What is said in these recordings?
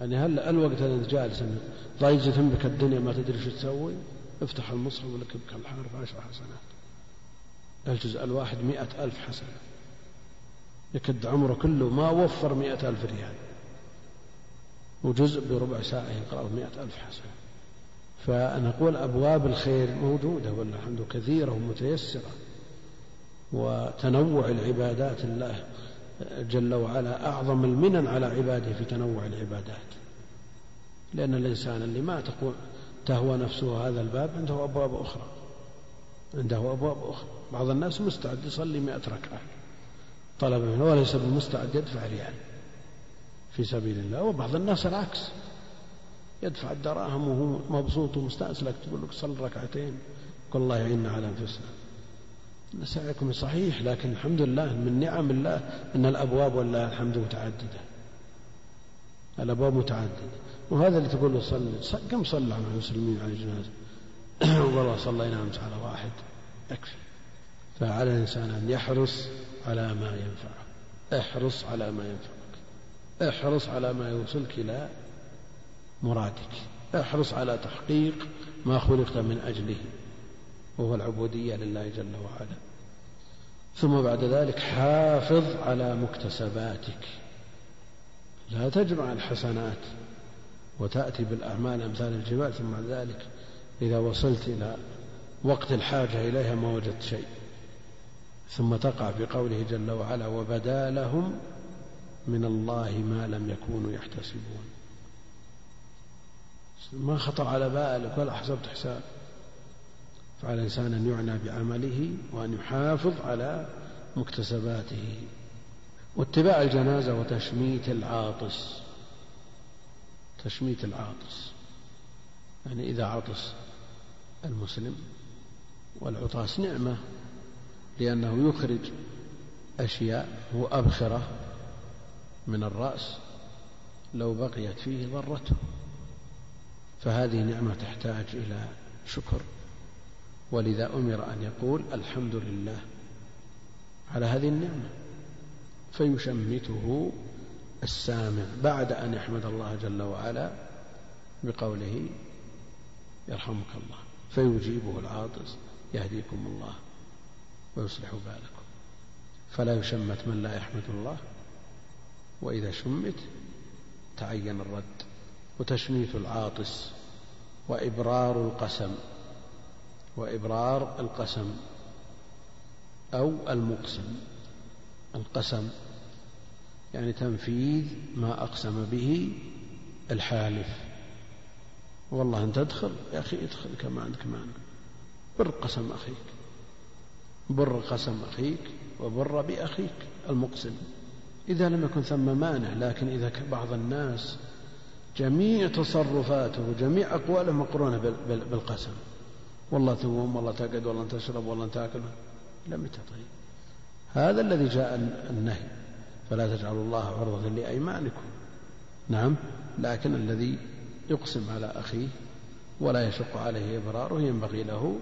يعني هل الوقت أنت جالس ضايجة بك الدنيا ما تدري شو تسوي؟ افتح المصحف ولك بك الحرف عشر حسنات. الجزء الواحد مئة ألف حسنة. يكد عمره كله ما وفر مئة ألف ريال. وجزء بربع ساعة يقرأه مئة ألف حسنة. فنقول أبواب الخير موجودة والحمد كثيرة ومتيسرة. وتنوع العبادات الله. جل وعلا أعظم المنن على عباده في تنوع العبادات. لأن الإنسان اللي ما تهوى نفسه هذا الباب عنده أبواب أخرى. عنده أبواب أخرى. بعض الناس مستعد يصلي مئة ركعة. طلب منه وليس بالمستعد يدفع ريال في سبيل الله. وبعض الناس العكس. يدفع الدراهم وهو مبسوط ومستأنس لك تقول لك صل ركعتين. قل الله يعيننا على أنفسنا. سعيكم صحيح لكن الحمد لله من نعم الله أن الأبواب والله الحمد متعددة. الأبواب متعددة. وهذا اللي تقول له صل كم صلى مع المسلمين على الجنازة؟ والله صلينا أمس على واحد. يكفي. فعلى الإنسان أن يحرص على ما ينفعه. احرص على ما ينفعك. احرص على ما يوصلك إلى مرادك. احرص على تحقيق ما خلقت من أجله وهو العبودية لله جل وعلا. ثم بعد ذلك حافظ على مكتسباتك. لا تجمع الحسنات وتأتي بالأعمال أمثال الجبال ثم بعد ذلك إذا وصلت إلى وقت الحاجة إليها ما وجدت شيء. ثم تقع في قوله جل وعلا وبدا لهم من الله ما لم يكونوا يحتسبون. ما خطر على بالك ولا حسبت حساب فعلى الإنسان أن يعنى بعمله وأن يحافظ على مكتسباته. واتباع الجنازة وتشميت العاطس. تشميت العاطس. يعني إذا عطس المسلم والعطاس نعمة لأنه يخرج أشياء هو أبخرة من الرأس لو بقيت فيه ضرته. فهذه نعمة تحتاج إلى شكر. ولذا أمر أن يقول الحمد لله على هذه النعمة فيشمته السامع بعد أن يحمد الله جل وعلا بقوله يرحمك الله فيجيبه العاطس يهديكم الله ويصلح بالكم. فلا يشمت من لا يحمد الله وإذا شمت تعين الرد وتشميت العاطس وإبرار القسم. وإبرار القسم أو المقسم. القسم يعني تنفيذ ما أقسم به الحالف. والله أنت ادخل يا أخي ادخل كما عندك مانع بر قسم أخيك. بر قسم أخيك وبر بأخيك المقسم. إذا لم يكن ثم مانع لكن إذا بعض الناس جميع تصرفاته جميع أقواله مقرونة بالقسم. والله تقوم والله تقعد والله تشرب والله تأكل. لم طيب. هذا الذي جاء النهي. فلا تجعلوا الله عرضة لأيمانكم. نعم. لكن الذي يقسم على أخيه ولا يشق عليه إبراره ينبغي له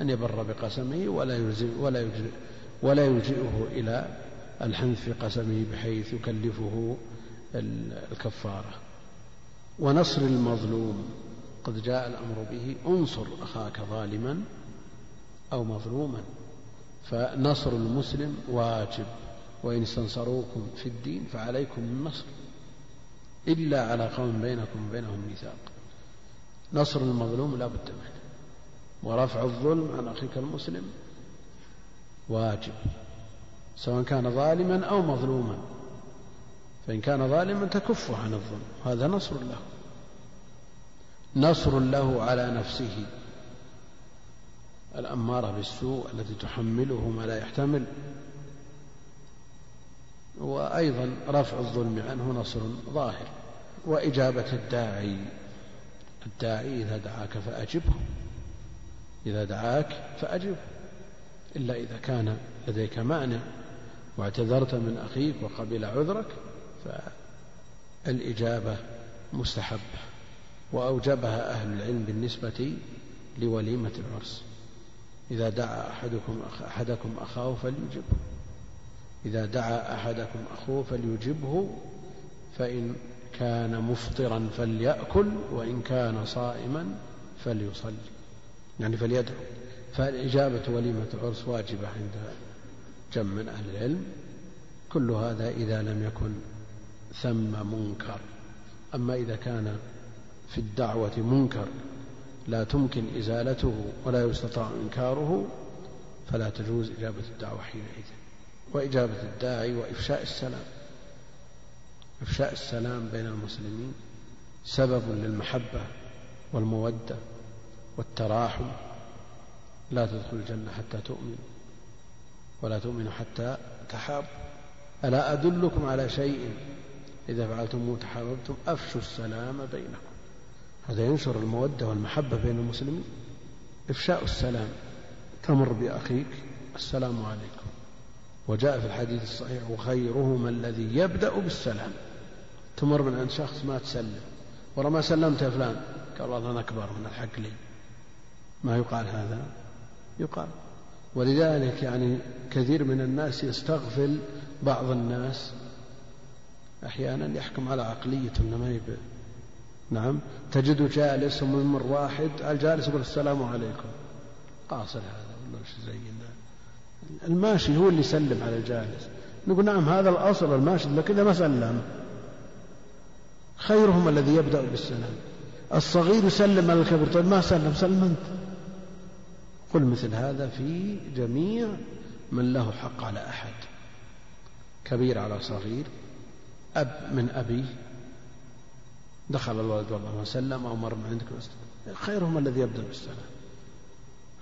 أن يبر بقسمه ولا يلزم ولا يجزئ ولا يلجئه إلى الحنث في قسمه بحيث يكلفه الكفارة. ونصر المظلوم. قد جاء الأمر به انصر أخاك ظالما أو مظلوما فنصر المسلم واجب وإن استنصروكم في الدين فعليكم النصر إلا على قوم بينكم وبينهم ميثاق. نصر المظلوم لا بد منه ورفع الظلم عن أخيك المسلم واجب سواء كان ظالما أو مظلوما فإن كان ظالما تكفه عن الظلم هذا نصر له. نصر له على نفسه. الأمارة بالسوء التي تحمله ما لا يحتمل. وأيضا رفع الظلم عنه نصر ظاهر. وإجابة الداعي. الداعي إذا دعاك فأجبه. إذا دعاك فأجبه. إلا إذا كان لديك مانع واعتذرت من أخيك وقبل عذرك فالإجابة مستحبة. وأوجبها أهل العلم بالنسبة لوليمة العرس. إذا دعا أحدكم أحدكم أخاه فليجبه. إذا دعا أحدكم أخوه فليجبه فإن كان مفطرا فليأكل وإن كان صائما فليصلي. يعني فليدعو. فإجابة وليمة العرس واجبة عند جم من أهل العلم. كل هذا إذا لم يكن ثم منكر. أما إذا كان في الدعوة منكر لا تمكن إزالته ولا يستطاع إنكاره فلا تجوز إجابة الدعوة حينئذ. وإجابة الداعي وإفشاء السلام. إفشاء السلام بين المسلمين سبب للمحبة والمودة والتراحم. لا تدخل الجنة حتى تؤمنوا ولا تؤمنوا حتى تحابوا ألا أدلكم على شيء؟ إذا فعلتم تحاببتم أفشوا السلام بينكم. هذا ينشر المودة والمحبة بين المسلمين. إفشاء السلام تمر بأخيك. السلام عليكم. وجاء في الحديث الصحيح وخيرهما الذي يبدأ بالسلام. تمر من عند شخص ما تسلم. ورا ما سلمت يا فلان. قال والله أنا أكبر من الحق لي. ما يقال هذا؟ يقال. ولذلك يعني كثير من الناس يستغفل بعض الناس. أحيانا يحكم على عقليته إنه ما نعم. تجده جالس وممر واحد الجالس يقول السلام عليكم. قاصر هذا ولا إيش زي الماشي هو اللي يسلم على الجالس. نقول نعم هذا الأصل الماشي لكن ما سلم خيرهم الذي يبدأ بالسلام. الصغير يسلم على الكبير طيب ما سلم؟ سلم أنت. قل مثل هذا في جميع من له حق على أحد. كبير على صغير أب من أبيه دخل الولد والله ما سلم أو مر من عندك خيرهم الذي يبدأ بالسلام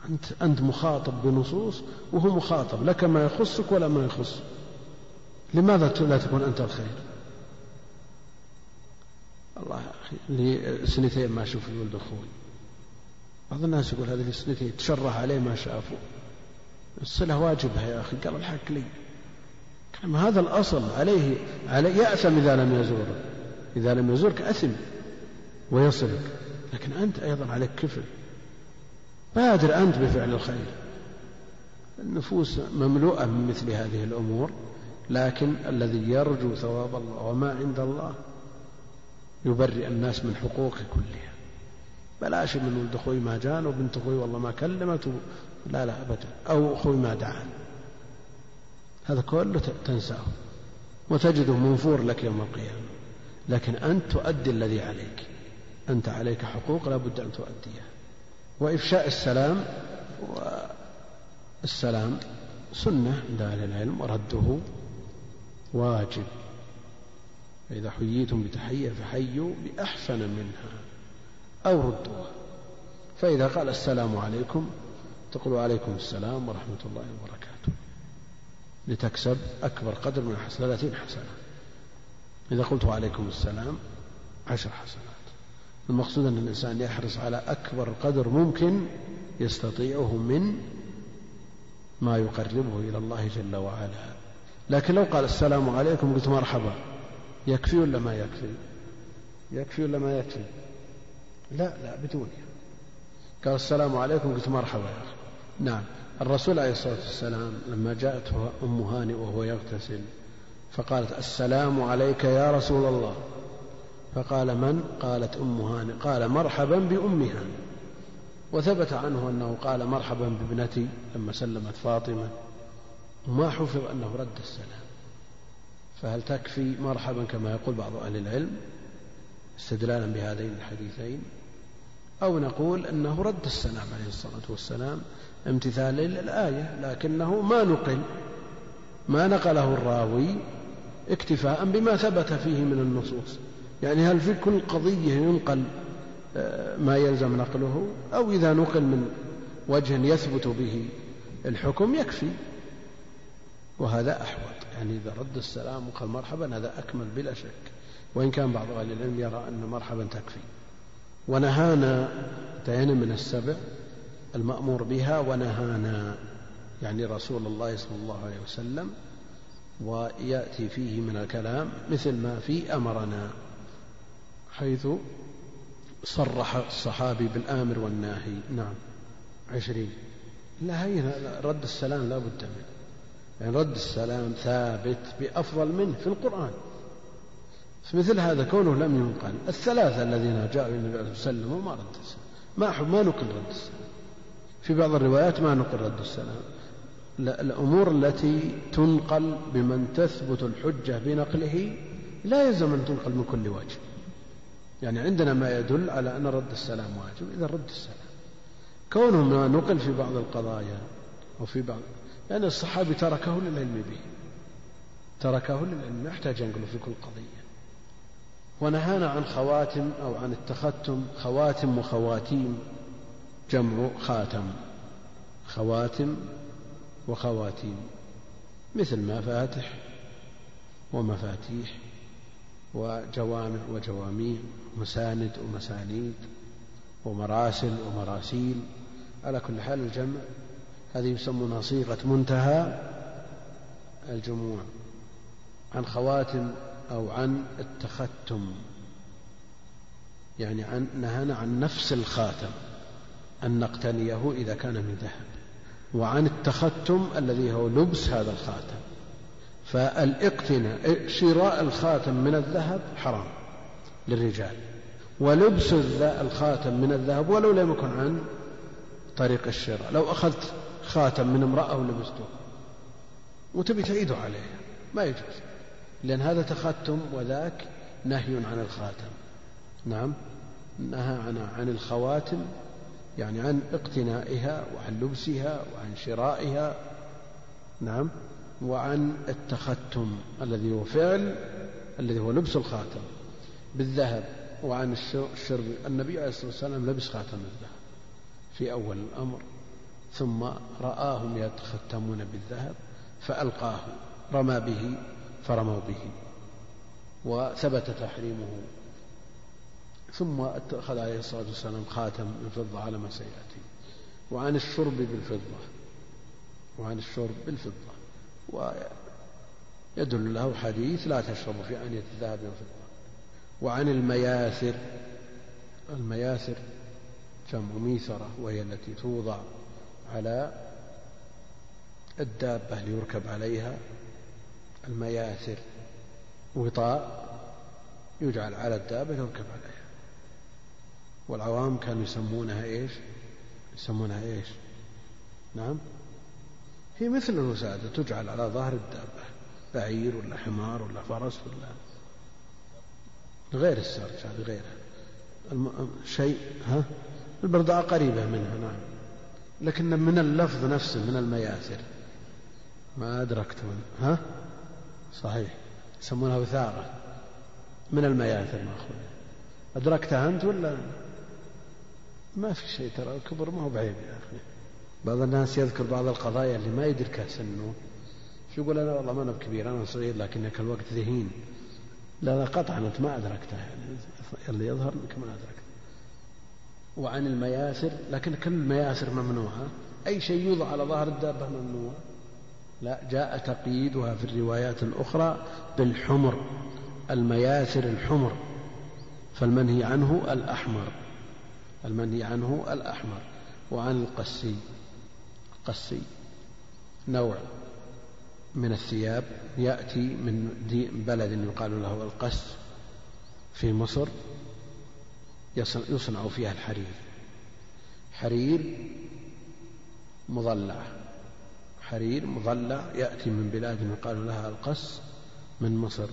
أنت أنت مخاطب بنصوص وهو مخاطب لك ما يخصك ولا ما يخص. لماذا لا تكون أنت الخير؟ الله لي سنتين ما أشوف الولد أخوي. بعض الناس يقول هذه سنتين تشره عليه ما شافوا الصلة واجبها يا أخي قال الحق لي. هذا الأصل عليه, عليه يأثم إذا لم يزوره. إذا لم يزورك أثم ويصلك لكن أنت أيضا عليك كفل. بادر أنت بفعل الخير. النفوس مملوءة من مثل هذه الأمور لكن الذي يرجو ثواب الله وما عند الله يبرئ الناس من حقوقه كلها. بلاش من ولد أخوي ما جان وبنت أخوي والله ما كلمت لا لا أبدا. أو أخوي ما دعان. هذا كله تنساه. وتجده منفور لك يوم القيامة. لكن أنت تؤدي الذي عليك. أنت عليك حقوق لا بد أن تؤديها. وإفشاء السلام والسلام سنة عند أهل العلم ورده واجب. فإذا حييتم بتحية فحيوا بأحسن منها أو ردوها. فإذا قال السلام عليكم تقول عليكم السلام ورحمة الله وبركاته. لتكسب أكبر قدر من الحسنة ثلاثين حسنة. إذا قلت عليكم السلام. عشر حسنات. المقصود أن الإنسان يحرص على أكبر قدر ممكن يستطيعه من ما يقربه إلى الله جل وعلا. لكن لو قال السلام عليكم قلت مرحبا. يكفي ولا ما يكفي؟ يكفي ولا ما يكفي؟ لا لا بدون. قال السلام عليكم قلت مرحبا. يا أخي نعم. الرسول عليه الصلاة والسلام لما جاءته أم هانئ وهو يغتسل فقالت السلام عليك يا رسول الله. فقال من؟ قالت أم هانئ قال مرحبا بأم هانئ وثبت عنه أنه قال مرحبا بابنتي لما سلمت فاطمة. وما حفظ أنه رد السلام. فهل تكفي مرحبا كما يقول بعض أهل العلم استدلالا بهذين الحديثين؟ أو نقول أنه رد السلام عليه الصلاة والسلام امتثالا للآية لكنه ما نقل ما نقله الراوي اكتفاء بما ثبت فيه من النصوص. يعني هل في كل قضية ينقل آه، ما يلزم نقله؟ أو إذا نقل من وجه يثبت به الحكم يكفي. وهذا أحوط. يعني إذا رد السلام وقال مرحبا هذا أكمل بلا شك. وإن كان بعض أهل العلم يرى أن مرحبا تكفي. ونهانا دين من السبع المأمور بها ونهانا يعني رسول الله صلى الله عليه وسلم ويأتي فيه من الكلام مثل ما في أمرنا حيث صرح الصحابي بالآمر والناهي. نعم. عشرين. لا هي رد السلام لا بد منه. يعني رد السلام ثابت بأفضل منه في القرآن. مثل هذا كونه لم ينقل. الثلاثة الذين جاءوا النبي عليه وسلم وما رد السلام. ما ما نقل رد السلام. في بعض الروايات ما نقل رد السلام. الأمور التي تنقل بمن تثبت الحجة بنقله لا يلزم أن تنقل من كل وجه. يعني عندنا ما يدل على أن رد السلام واجب. إذا رد السلام كونه ما نقل في بعض القضايا وفي بعض لأن يعني الصحابي تركه للعلم به. تركه للعلم ما يحتاج ينقله في كل قضية. ونهانا عن خواتم أو عن التختم. خواتم وخواتيم جمع خاتم. خواتم وخواتيم مثل مفاتح ومفاتيح وجوامع وجواميع مساند ومسانيد ومراسل ومراسيل. على كل حال الجمع هذه يسمونها صيغة منتهى الجموع عن خواتم أو عن التختم يعني عن نهانا عن نفس الخاتم أن نقتنيه إذا كان من ذهب. وعن التختم الذي هو لبس هذا الخاتم. فالإقتناء شراء الخاتم من الذهب حرام للرجال ولبس الخاتم من الذهب ولو لم يكن عن طريق الشراء. لو أخذت خاتم من امرأة ولبسته وتبي تعيده عليها ما يجوز لأن هذا تختم وذاك نهي عن الخاتم. نعم نهى عن عن الخواتم يعني عن اقتنائها وعن لبسها وعن شرائها نعم وعن التختم الذي هو فعل الذي هو لبس الخاتم بالذهب وعن الشرب النبي عليه الصلاة والسلام لبس خاتم الذهب في أول الأمر ثم رآهم يتختمون بالذهب فألقاه رمى به فرموا به وثبت تحريمه ثم اتخذ عليه الصلاة والسلام خاتم من فضة على ما سيأتي. وعن الشرب بالفضة. وعن الشرب بالفضة. ويدل له حديث لا تشرب في آنية الذهب والفضة وعن المياثر. المياثر جمع ميسرة وهي التي توضع على الدابة ليركب عليها المياثر. وطاء يجعل على الدابة يركب عليها. والعوام كانوا يسمونها إيش؟ يسمونها إيش؟ نعم. هي مثل الوسادة تجعل على ظهر الدابة بعير ولا حمار ولا فرس ولا غير السرج هذه غيرها. الم... شيء ها؟ البرداء قريبة منها نعم. لكن من اللفظ نفسه من المياسر ما أدركت من ها؟ صحيح. يسمونها وثارة من المياثر مأخوذ أدركتها أنت ولا؟ ما في شيء ترى الكبر ما هو بعيب يا أخي. بعض الناس يذكر بعض القضايا اللي ما يدركها سنه شو يقول أنا والله ما أنا بكبير أنا صغير لكنك الوقت ذهين. لا لا قطعا أنت ما أدركتها. يعني اللي يظهر أنك ما أدركت. وعن المياسر لكن كل المياسر ممنوعة؟ أي شيء يوضع على ظهر الدابة ممنوع. لا جاء تقييدها في الروايات الأخرى بالحمر المياسر الحمر فالمنهي عنه الأحمر. المنهي عنه الأحمر وعن القسي. القسي نوع من الثياب يأتي من بلد يقال له القس في مصر يصنع فيها الحرير. حرير مضلع. حرير مضلع يأتي من بلاد يقال لها القس من مصر.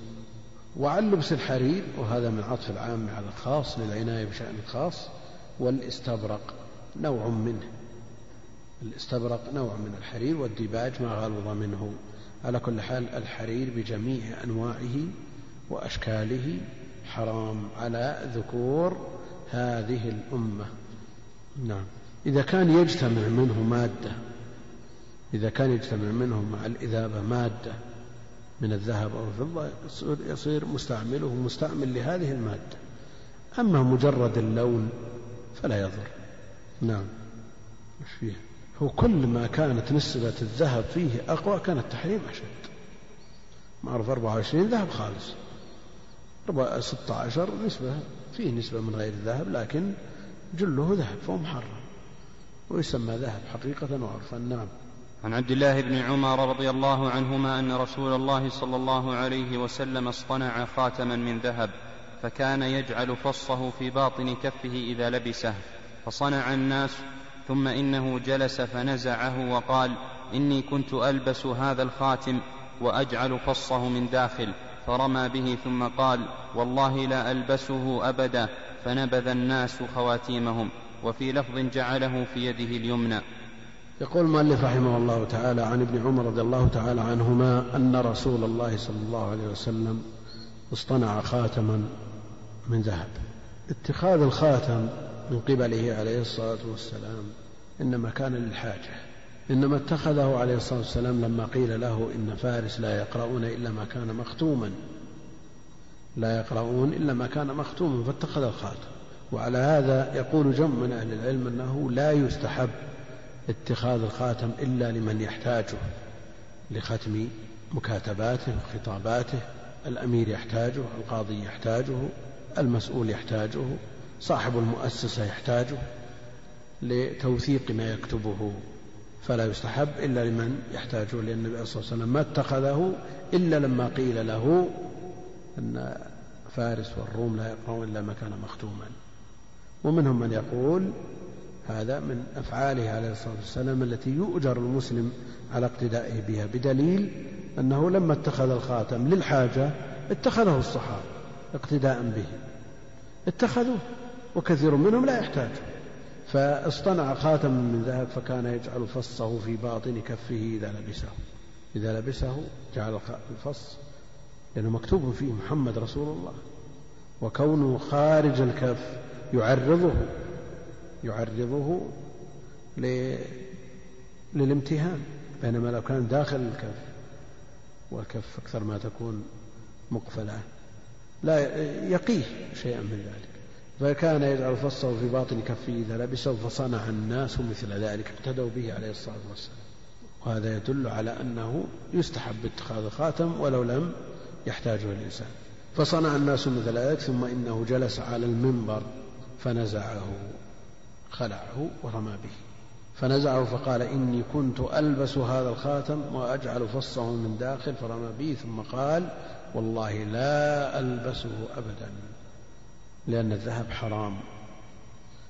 وعن لبس الحرير وهذا من عطف العام على الخاص للعناية بشأن الخاص. والاستبرق نوع منه. الاستبرق نوع من الحرير والديباج ما غلظ منه. على كل حال الحرير بجميع أنواعه وأشكاله حرام على ذكور هذه الأمة. نعم. إذا كان يجتمع منه مادة إذا كان يجتمع منه مع الإذابة مادة من الذهب أو الفضة يصير مستعمله مستعمل لهذه المادة. أما مجرد اللون فلا يضر. نعم. مش فيه هو كل ما كانت نسبة الذهب فيه أقوى كان التحريم أشد. معروف 24 ذهب خالص. 16 نسبة. فيه نسبة من غير الذهب لكن جله ذهب فهو محرم. ويسمى ذهب حقيقة وعرفا. نعم. عن عبد الله بن عمر رضي الله عنهما أن رسول الله صلى الله عليه وسلم اصطنع خاتما من ذهب. فكان يجعل فصه في باطن كفه إذا لبسه فصنع الناس ثم إنه جلس فنزعه وقال إني كنت ألبس هذا الخاتم وأجعل فصه من داخل فرمى به ثم قال والله لا ألبسه أبدا فنبذ الناس خواتيمهم وفي لفظ جعله في يده اليمنى. يقول المؤلف رحمه الله تعالى عن ابن عمر رضي الله تعالى عنهما أن رسول الله صلى الله عليه وسلم اصطنع خاتما من ذهب. اتخاذ الخاتم من قبله عليه الصلاة والسلام إنما كان للحاجة. إنما اتخذه عليه الصلاة والسلام لما قيل له إن فارس لا يقرؤون إلا ما كان مختوما. لا يقرؤون إلا ما كان مختوما فاتخذ الخاتم. وعلى هذا يقول جمع من أهل العلم أنه لا يستحب اتخاذ الخاتم إلا لمن يحتاجه لختم مكاتباته وخطاباته الأمير يحتاجه القاضي يحتاجه المسؤول يحتاجه صاحب المؤسسة يحتاجه لتوثيق ما يكتبه. فلا يستحب إلا لمن يحتاجه لأن النبي صلى الله عليه وسلم ما اتخذه إلا لما قيل له أن فارس والروم لا يقرؤون إلا ما كان مختوما. ومنهم من يقول هذا من أفعاله عليه الصلاة والسلام التي يؤجر المسلم على اقتدائه بها بدليل أنه لما اتخذ الخاتم للحاجة اتخذه الصحابة اقتداء به. اتخذوه وكثير منهم لا يحتاج. فاصطنع خاتما من ذهب فكان يجعل فصه في باطن كفه إذا لبسه. إذا لبسه جعل الفص لأنه مكتوب فيه محمد رسول الله. وكونه خارج الكف يعرضه يعرضه للامتهان بينما لو كان داخل الكف. والكف أكثر ما تكون مقفلة. لا يقيه شيئا من ذلك. فكان يجعل فصه في باطن كفه إذا لبسه فصنع الناس مثل ذلك اقتدوا به عليه الصلاة والسلام. وهذا يدل على أنه يستحب اتخاذ الخاتم ولو لم يحتاجه الإنسان. فصنع الناس مثل ذلك ثم إنه جلس على المنبر فنزعه خلعه ورمى به. فنزعه فقال إني كنت ألبس هذا الخاتم وأجعل فصه من داخل فرمى به ثم قال والله لا ألبسه أبدا لأن الذهب حرام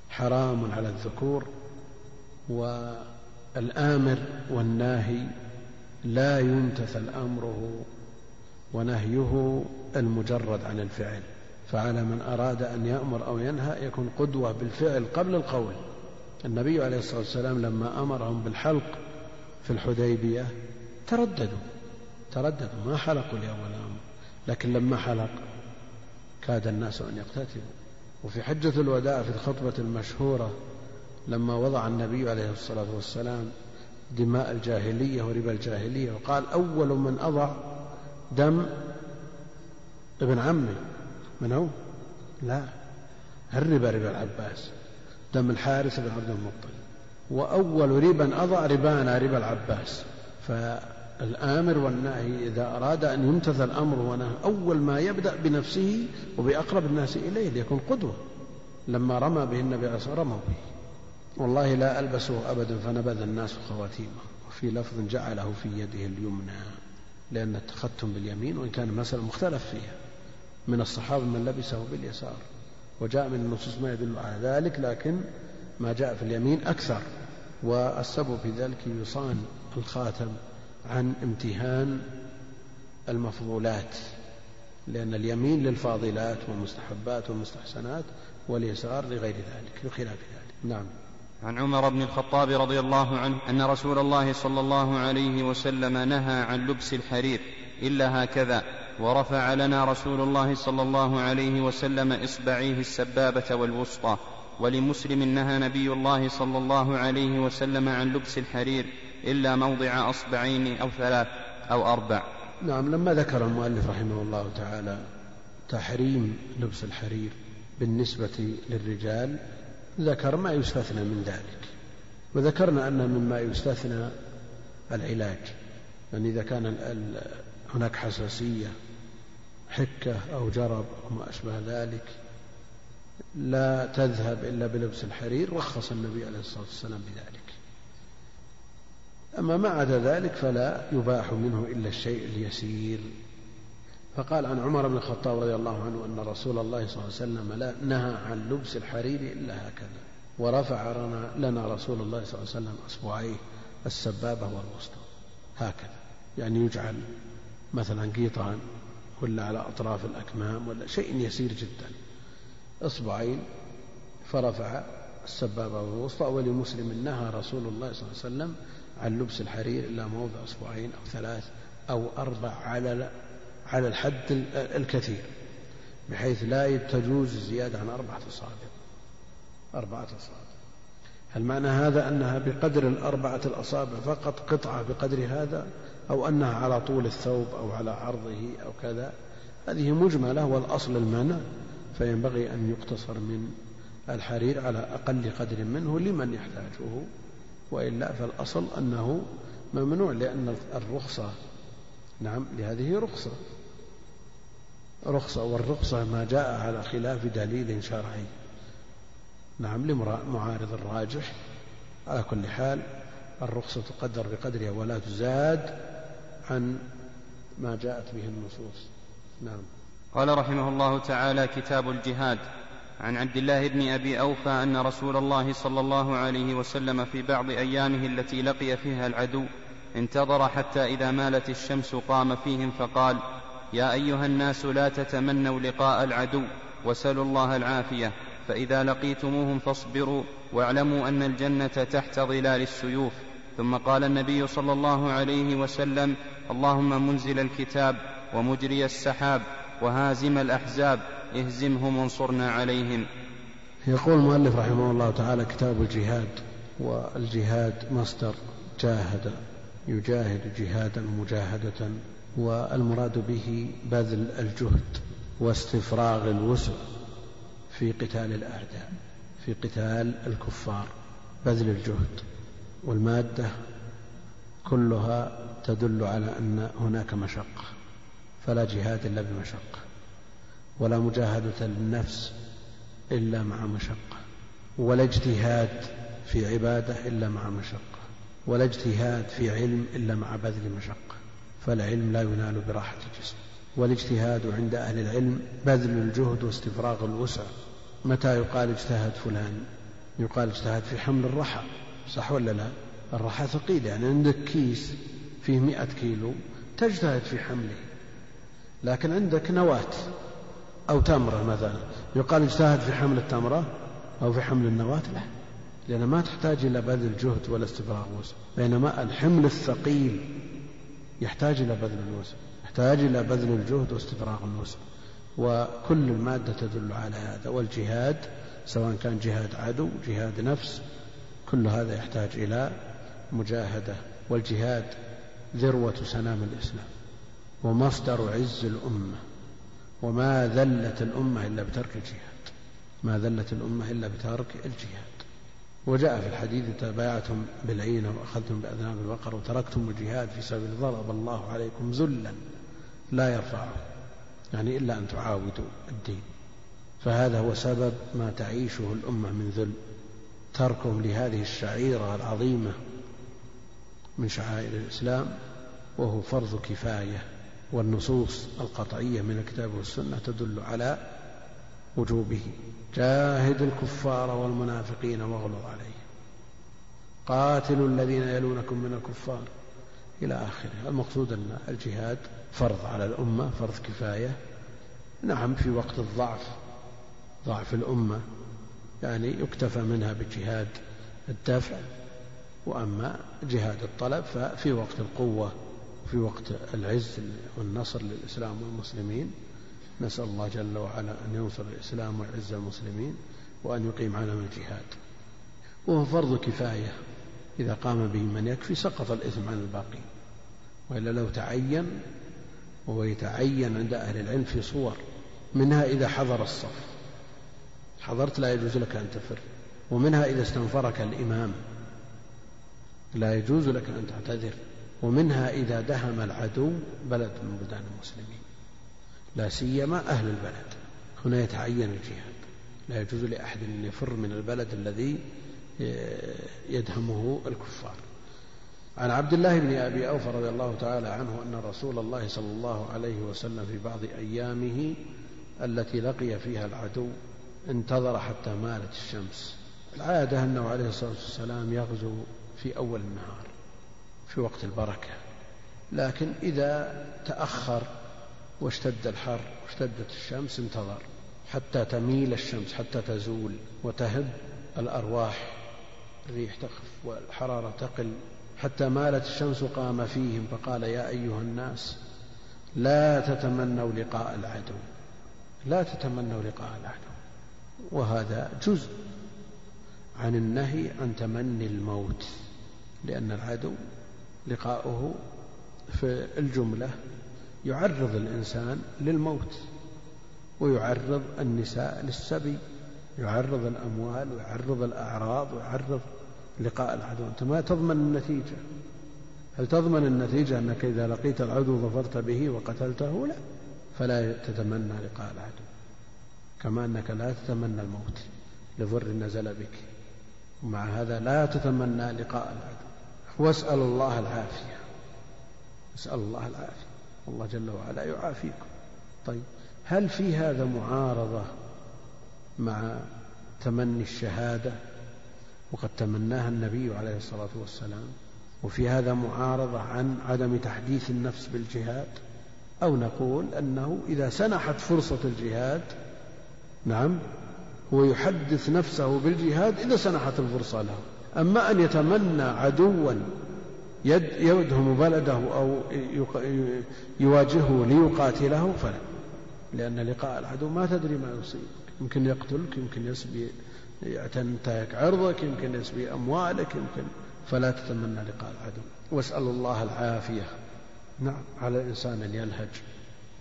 حرام على الذكور والآمر والناهي لا يمتثل أمره ونهيه المجرد عن الفعل فعلى من أراد أن يأمر أو ينهى يكون قدوة بالفعل قبل القول. النبي عليه الصلاة والسلام لما أمرهم بالحلق في الحديبية ترددوا ترددوا ما حلقوا لأول أمر لكن لما حلق كاد الناس أن يقتتلوا وفي حجة الوداع في الخطبة المشهورة لما وضع النبي عليه الصلاة والسلام دماء الجاهلية وربا الجاهلية وقال أول من أضع دم ابن عمي من هو؟ لا الربا ربا العباس دم الحارث بن عبد المطلب وأول ربا أضع ربانا ربا العباس. فالآمر والناهي إذا أراد أن يمتثل أمره ونهى أول ما يبدأ بنفسه وبأقرب الناس إليه ليكون قدوة. لما رمى به النبي عليه الصلاة رموا به. والله لا ألبسه أبدا فنبذ الناس خواتيمه. وفي لفظ جعله في يده اليمنى لأن التختم باليمين وإن كان المسألة مختلف فيها. من الصحابة من لبسه باليسار. وجاء من النصوص ما يدل على ذلك لكن ما جاء في اليمين أكثر. والسبب في ذلك يصان الخاتم عن امتهان المفضولات لأن اليمين للفاضلات والمستحبات والمستحسنات واليسار لغير ذلك بخلاف ذلك. نعم. عن عمر بن الخطاب رضي الله عنه أن رسول الله صلى الله عليه وسلم نهى عن لبس الحرير. إلا هكذا ورفع لنا رسول الله صلى الله عليه وسلم إصبعيه السبابة والوسطى ولمسلم نهى نبي الله صلى الله عليه وسلم عن لبس الحرير إلا موضع أصبعين أو ثلاث أو أربع. نعم لما ذكر المؤلف رحمه الله تعالى تحريم لبس الحرير بالنسبة للرجال ذكر ما يستثنى من ذلك وذكرنا أن مما يستثنى العلاج يعني إذا كان هناك حساسية حكة أو جرب أو ما أشبه ذلك لا تذهب إلا بلبس الحرير رخص النبي عليه الصلاة والسلام بذلك. أما ما عدا ذلك فلا يباح منه إلا الشيء اليسير. فقال عن عمر بن الخطاب رضي الله عنه أن رسول الله صلى الله عليه وسلم لا نهى عن لبس الحرير إلا هكذا ورفع لنا رسول الله صلى الله عليه وسلم أصبعيه السبابة والوسطى هكذا يعني يجعل مثلا قيطان ولا على أطراف الأكمام ولا شيء يسير جدا. إصبعين فرفع السبابة والوسطى ولمسلم نهى رسول الله صلى الله عليه وسلم عن لبس الحرير إلا موضع أصبعين أو ثلاث أو أربع على على الحد الكثير بحيث لا تجوز الزيادة عن أربعة أصابع. أربعة أصابع. هل معنى هذا أنها بقدر الأربعة الأصابع فقط قطعة بقدر هذا؟ أو أنها على طول الثوب أو على عرضه أو كذا هذه مجملة والأصل المنع فينبغي أن يقتصر من الحرير على أقل قدر منه لمن يحتاجه. وإلا فالأصل أنه ممنوع لأن الرخصة نعم لهذه رخصة. رخصة والرخصة ما جاء على خلاف دليل شرعي. نعم لمعارض الراجح. على كل حال الرخصة تقدر بقدرها ولا تزاد عن ما جاءت به النصوص. نعم. قال رحمه الله تعالى كتاب الجهاد. عن عبد الله بن أبي أوفى أن رسول الله صلى الله عليه وسلم في بعض أيامه التي لقي فيها العدو انتظر حتى إذا مالت الشمس قام فيهم فقال يا أيها الناس لا تتمنوا لقاء العدو وسلوا الله العافية فإذا لقيتموهم فاصبروا واعلموا أن الجنة تحت ظلال السيوف ثم قال النبي صلى الله عليه وسلم اللهم منزل الكتاب ومجري السحاب وهازم الأحزاب اهزمهم وانصرنا عليهم. يقول المؤلف رحمه الله تعالى كتاب الجهاد والجهاد مصدر جاهد يجاهد جهادا مجاهدة والمراد به بذل الجهد واستفراغ الوسع في قتال الأعداء في قتال الكفار. بذل الجهد. والمادة كلها تدل على أن هناك مشقة فلا جهاد إلا بمشقة ولا مجاهدة للنفس إلا مع مشقة ولا اجتهاد في عبادة إلا مع مشقة ولا اجتهاد في علم إلا مع بذل مشقة فالعلم لا ينال براحة الجسم. والاجتهاد عند أهل العلم بذل الجهد واستفراغ الوسع. متى يقال اجتهد فلان؟ يقال اجتهد في حمل الرحى. صح ولا لا؟ الرحى ثقيل يعني عندك كيس فيه مئة كيلو تجتهد في حمله. لكن عندك نواة أو تمرة مثلا يقال اجتهد في حمل التمرة أو في حمل النواة؟ لا لأن ما تحتاج إلى بذل جهد ولا استفراغ وسع بينما الحمل الثقيل يحتاج إلى بذل الوسع يحتاج إلى بذل الجهد واستفراغ الوسع. وكل المادة تدل على هذا والجهاد سواء كان جهاد عدو جهاد نفس كل هذا يحتاج إلى مجاهدة والجهاد ذروة سنام الإسلام ومصدر عز الأمة وما ذلت الأمة إلا بترك الجهاد ما ذلت الأمة إلا بترك الجهاد وجاء في الحديث تبايعتم بالعين وأخذتم بأذناب البقر وتركتم الجهاد في سبيل ضرب الله عليكم ذلا لا يرفعه يعني إلا أن تعاودوا الدين فهذا هو سبب ما تعيشه الأمة من ذل تركهم لهذه الشعيرة العظيمة من شعائر الإسلام وهو فرض كفاية والنصوص القطعية من الكتاب والسنة تدل على وجوبه. جاهد الكفار والمنافقين واغلظ عليهم. قاتلوا الذين يلونكم من الكفار. إلى آخره. المقصود أن الجهاد فرض على الأمة فرض كفاية. نعم في وقت الضعف ضعف الأمة. يعني يكتفى منها بجهاد الدفع وأما جهاد الطلب ففي وقت القوة في وقت العز والنصر للإسلام والمسلمين. نسأل الله جل وعلا أن ينصر الإسلام ويعز المسلمين وأن يقيم علم الجهاد. وهو فرض كفاية إذا قام به من يكفي سقط الإثم عن الباقين وإلا لو تعين وهو يتعين عند أهل العلم في صور منها إذا حضر الصف. حضرت لا يجوز لك أن تفر ومنها إذا استنفرك الإمام. لا يجوز لك أن تعتذر ومنها إذا دهم العدو بلد من بلدان المسلمين. لا سيما أهل البلد هنا يتعين الجهاد. لا يجوز لأحد أن يفر من البلد الذي يدهمه الكفار. عن عبد الله بن أبي أوفى رضي الله تعالى عنه أن رسول الله صلى الله عليه وسلم في بعض أيامه التي لقي فيها العدو انتظر حتى مالت الشمس. العادة أنه عليه الصلاة والسلام يغزو في أول النهار في وقت البركة. لكن إذا تأخر واشتد الحر واشتدت الشمس انتظر حتى تميل الشمس حتى تزول وتهب الأرواح. الريح تخف والحرارة تقل. حتى مالت الشمس قام فيهم فقال يا أيها الناس لا تتمنوا لقاء العدو. لا تتمنوا لقاء العدو. وهذا جزء عن النهي عن تمني الموت لأن العدو لقاؤه في الجملة يعرض الإنسان للموت ويعرض النساء للسبي يعرض الأموال ويعرض الأعراض ويعرض لقاء العدو. أنت ما تضمن النتيجة. هل تضمن النتيجة أنك إذا لقيت العدو ظفرت به وقتلته؟ لا. فلا تتمنى لقاء العدو. كما أنك لا تتمنى الموت لضر نزل بك. ومع هذا لا تتمنى لقاء العدو. واسأل الله العافية. اسأل الله العافية. الله جل وعلا يعافيكم. طيب هل في هذا معارضة مع تمني الشهادة؟ وقد تمناها النبي عليه الصلاة والسلام. وفي هذا معارضة عن عدم تحديث النفس بالجهاد؟ أو نقول أنه إذا سنحت فرصة الجهاد نعم. هو يحدث نفسه بالجهاد إذا سنحت الفرصة له. أما أن يتمنى عدوا يدهم بلده أو يواجهه ليقاتله فلا. لأن لقاء العدو ما تدري ما يصيب. يمكن يقتلك يمكن يسبي ينتهك عرضك يمكن يسبي أموالك يمكن. فلا تتمنى لقاء العدو. واسأل الله العافية. نعم. على الإنسان أن يلهج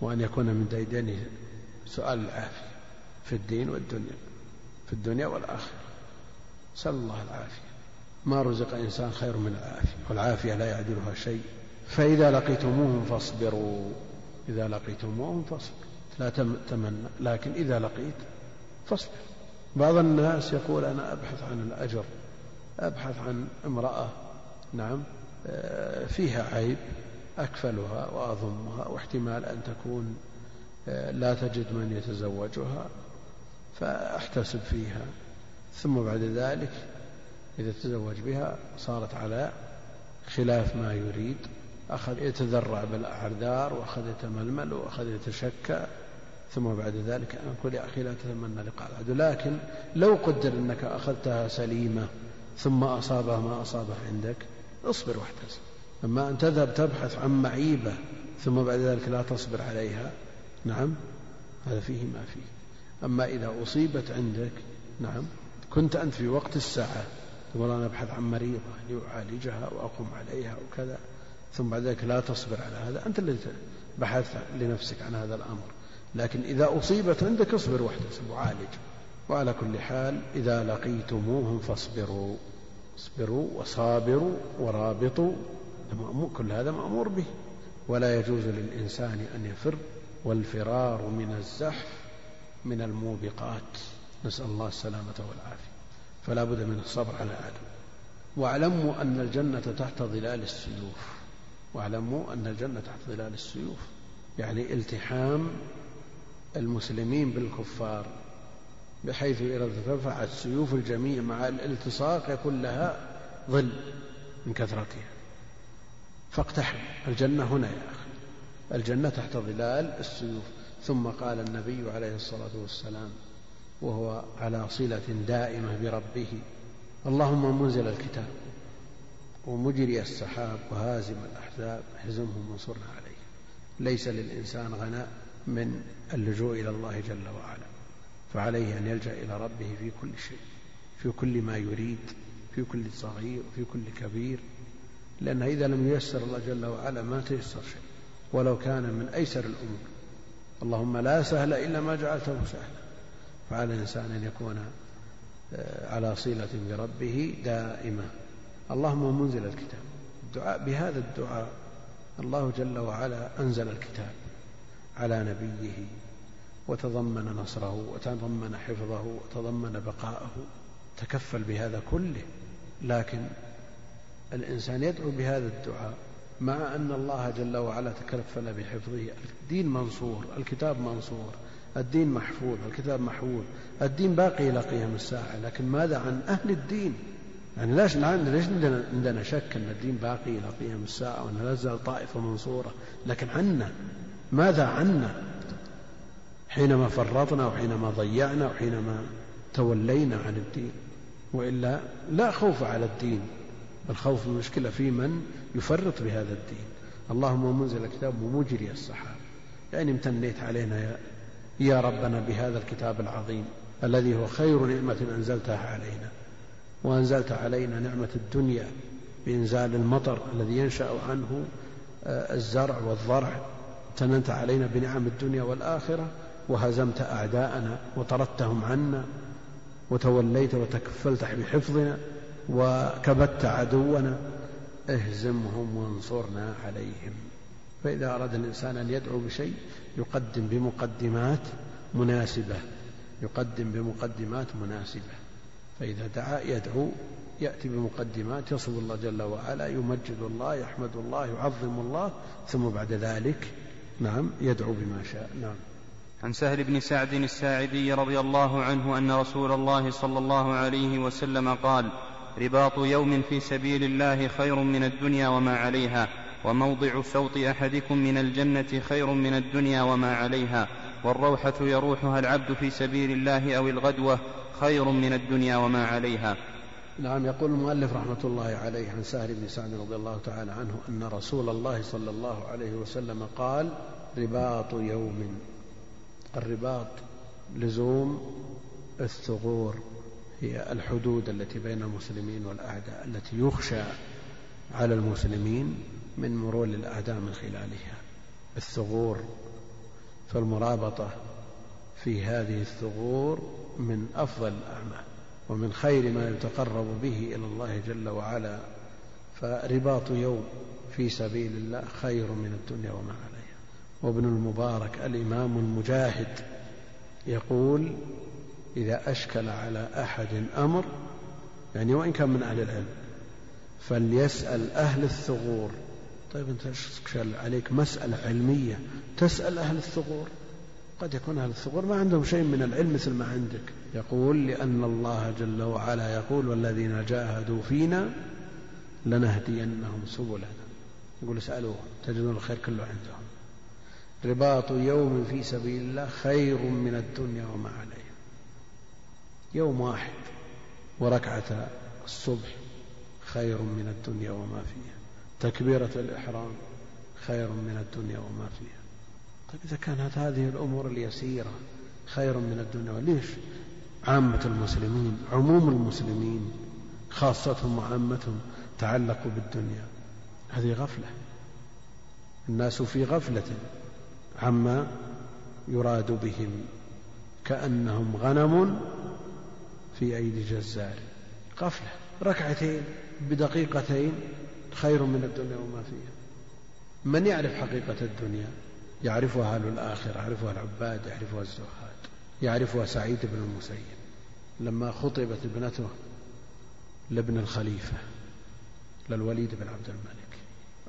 وأن يكون من ديدنه. سؤال العافية. في الدين والدنيا في الدنيا والآخرة. سأل الله العافية. ما رزق إنسان خير من العافية؟ والعافية لا يعدلها شيء. فإذا لقيتموهم فاصبروا. إذا لقيتموهم فاصبروا. لا تمنى. لكن إذا لقيت فاصبر. بعض الناس يقول أنا أبحث عن الأجر أبحث عن امرأة نعم آه، فيها عيب أكفلها وأضمها واحتمال أن تكون آه، لا تجد من يتزوجها. فأحتسب فيها. ثم بعد ذلك إذا تزوج بها صارت على خلاف ما يريد. أخذ يتذرع بالأعذار وأخذ يتململ وأخذ يتشكى. ثم بعد ذلك أقول يا أخي لا تتمنى لقاء العدو. لكن لو قدر أنك أخذتها سليمة ثم أصابها ما أصابه عندك اصبر واحتسب. أما أن تذهب تبحث عن معيبة ثم بعد ذلك لا تصبر عليها نعم هذا فيه ما فيه. أما إذا أصيبت عندك نعم كنت أنت في وقت الساعة تقول أنا أبحث عن مريضة لأعالجها وأقوم عليها وكذا ثم بعد ذلك لا تصبر على هذا أنت الذي بحثت لنفسك عن هذا الأمر. لكن إذا أصيبت عندك اصبر واحتسب وعالج. وعلى كل حال إذا لقيتموهم فاصبروا. اصبروا وصابروا ورابطوا كل هذا مأمور به. ولا يجوز للإنسان أن يفر والفرار من الزحف من الموبقات. نسأل الله السلامة والعافية. فلا بد من الصبر على العدو واعلموا أن الجنة تحت ظلال السيوف. واعلموا أن الجنة تحت ظلال السيوف. يعني التحام المسلمين بالكفار. بحيث إذا ارتفعت سيوف الجميع مع الالتصاق يكون لها ظل من كثرتها. فاقتحم. الجنة هنا يا أخي. الجنة تحت ظلال السيوف. ثم قال النبي عليه الصلاة والسلام وهو على صلة دائمة بربه اللهم منزل الكتاب ومجري السحاب وهازم الأحزاب اهزمهم وانصرنا عليه. ليس للإنسان غناء من اللجوء إلى الله جل وعلا فعليه أن يلجأ إلى ربه في كل شيء في كل ما يريد في كل صغير وفي كل كبير لأن إذا لم ييسر الله جل وعلا ما تيسر شيء ولو كان من أيسر الأمور. اللهم لا سهل إلا ما جعلته سهلا. فعلى الإنسان أن يكون آه، على صلة بربه دائمة اللهم منزل الكتاب. الدعاء بهذا الدعاء الله جل وعلا أنزل الكتاب على نبيه وتضمن نصره وتضمن حفظه وتضمن بقاءه. تكفل بهذا كله. لكن الإنسان يدعو بهذا الدعاء مع أن الله جل وعلا تكفل بحفظه. الدين منصور الكتاب منصور الدين محفوظ الكتاب محفوظ الدين باقي إلى قيام الساعة. لكن ماذا عن أهل الدين؟ يعني ليش ليش عندنا شك أن الدين باقي إلى قيام الساعة وأن لا تزال طائفة منصورة؟ لكن عنا. ماذا عنا؟ حينما فرطنا وحينما ضيعنا وحينما تولينا عن الدين. وإلا لا خوف على الدين. الخوف المشكلة في من يفرط بهذا الدين. اللهم منزل الكتاب ومجري السحاب. يعني امتنيت علينا يا, يا ربنا بهذا الكتاب العظيم الذي هو خير نعمة أنزلتها علينا. وأنزلت علينا نعمة الدنيا بإنزال المطر الذي ينشأ عنه آه، الزرع والضرع. امتننت علينا بنعم الدنيا والآخرة وهزمت أعداءنا وطردتهم عنا وتوليت وتكفلت بحفظنا. وكبت عدونا. اهزمهم وانصرنا عليهم. فإذا أراد الإنسان أن يدعو بشيء يقدم بمقدمات مناسبة. يقدم بمقدمات مناسبة. فإذا دعا يدعو يأتي بمقدمات يصف الله جل وعلا يمجد الله يحمد الله يعظم الله ثم بعد ذلك نعم يدعو بما شاء. نعم. عن سهل بن سعد الساعدي رضي الله عنه أن رسول الله صلى الله عليه وسلم قال رباط يوم في سبيل الله خير من الدنيا وما عليها وموضع سوط أحدكم من الجنة خير من الدنيا وما عليها والروحة يروحها العبد في سبيل الله أو الغدوة خير من الدنيا وما عليها. نعم يقول المؤلف رحمة الله عليه عن سهل بن سعد رضي الله تعالى عنه أن رسول الله صلى الله عليه وسلم قال رباط يوم الرباط لزوم الثغور. هي الحدود التي بين المسلمين والأعداء التي يخشى على المسلمين من مرور الأعداء من خلالها. الثغور فالمرابطة في هذه الثغور من أفضل الأعمال ومن خير ما يتقرب به إلى الله جل وعلا. فرباط يوم في سبيل الله خير من الدنيا وما عليها. وابن المبارك الإمام المجاهد يقول إذا أشكل على أحد أمر يعني وإن كان من أهل العلم فليسأل أهل الثغور. طيب أنت أشكل عليك؟ مسألة علمية. تسأل أهل الثغور. قد يكون أهل الثغور ما عندهم شيء من العلم مثل ما عندك. يقول لأن الله جل وعلا يقول والذين جاهدوا فينا لنهدينهم سبلنا. يقول اسألوهم تجدون الخير كله عندهم. رباط يوم في سبيل الله خير من الدنيا وما عليها. يوم واحد وركعة الصبح خير من الدنيا وما فيها. تكبيرة الإحرام خير من الدنيا وما فيها. طيب إذا كانت هذه الأمور اليسيرة خير من الدنيا ليش عامة المسلمين عموم المسلمين خاصتهم وعامتهم تعلقوا بالدنيا؟ هذه غفلة. الناس في غفلة عما يراد بهم كأنهم غنم في أيدي جزار. غفلة ركعتين بدقيقتين خير من الدنيا وما فيها. من يعرف حقيقة الدنيا؟ يعرفها أهل الآخرة يعرفها العباد يعرفها الزهاد يعرفها سعيد بن المسيب. لما خطبت ابنته لابن الخليفة للوليد بن عبد الملك.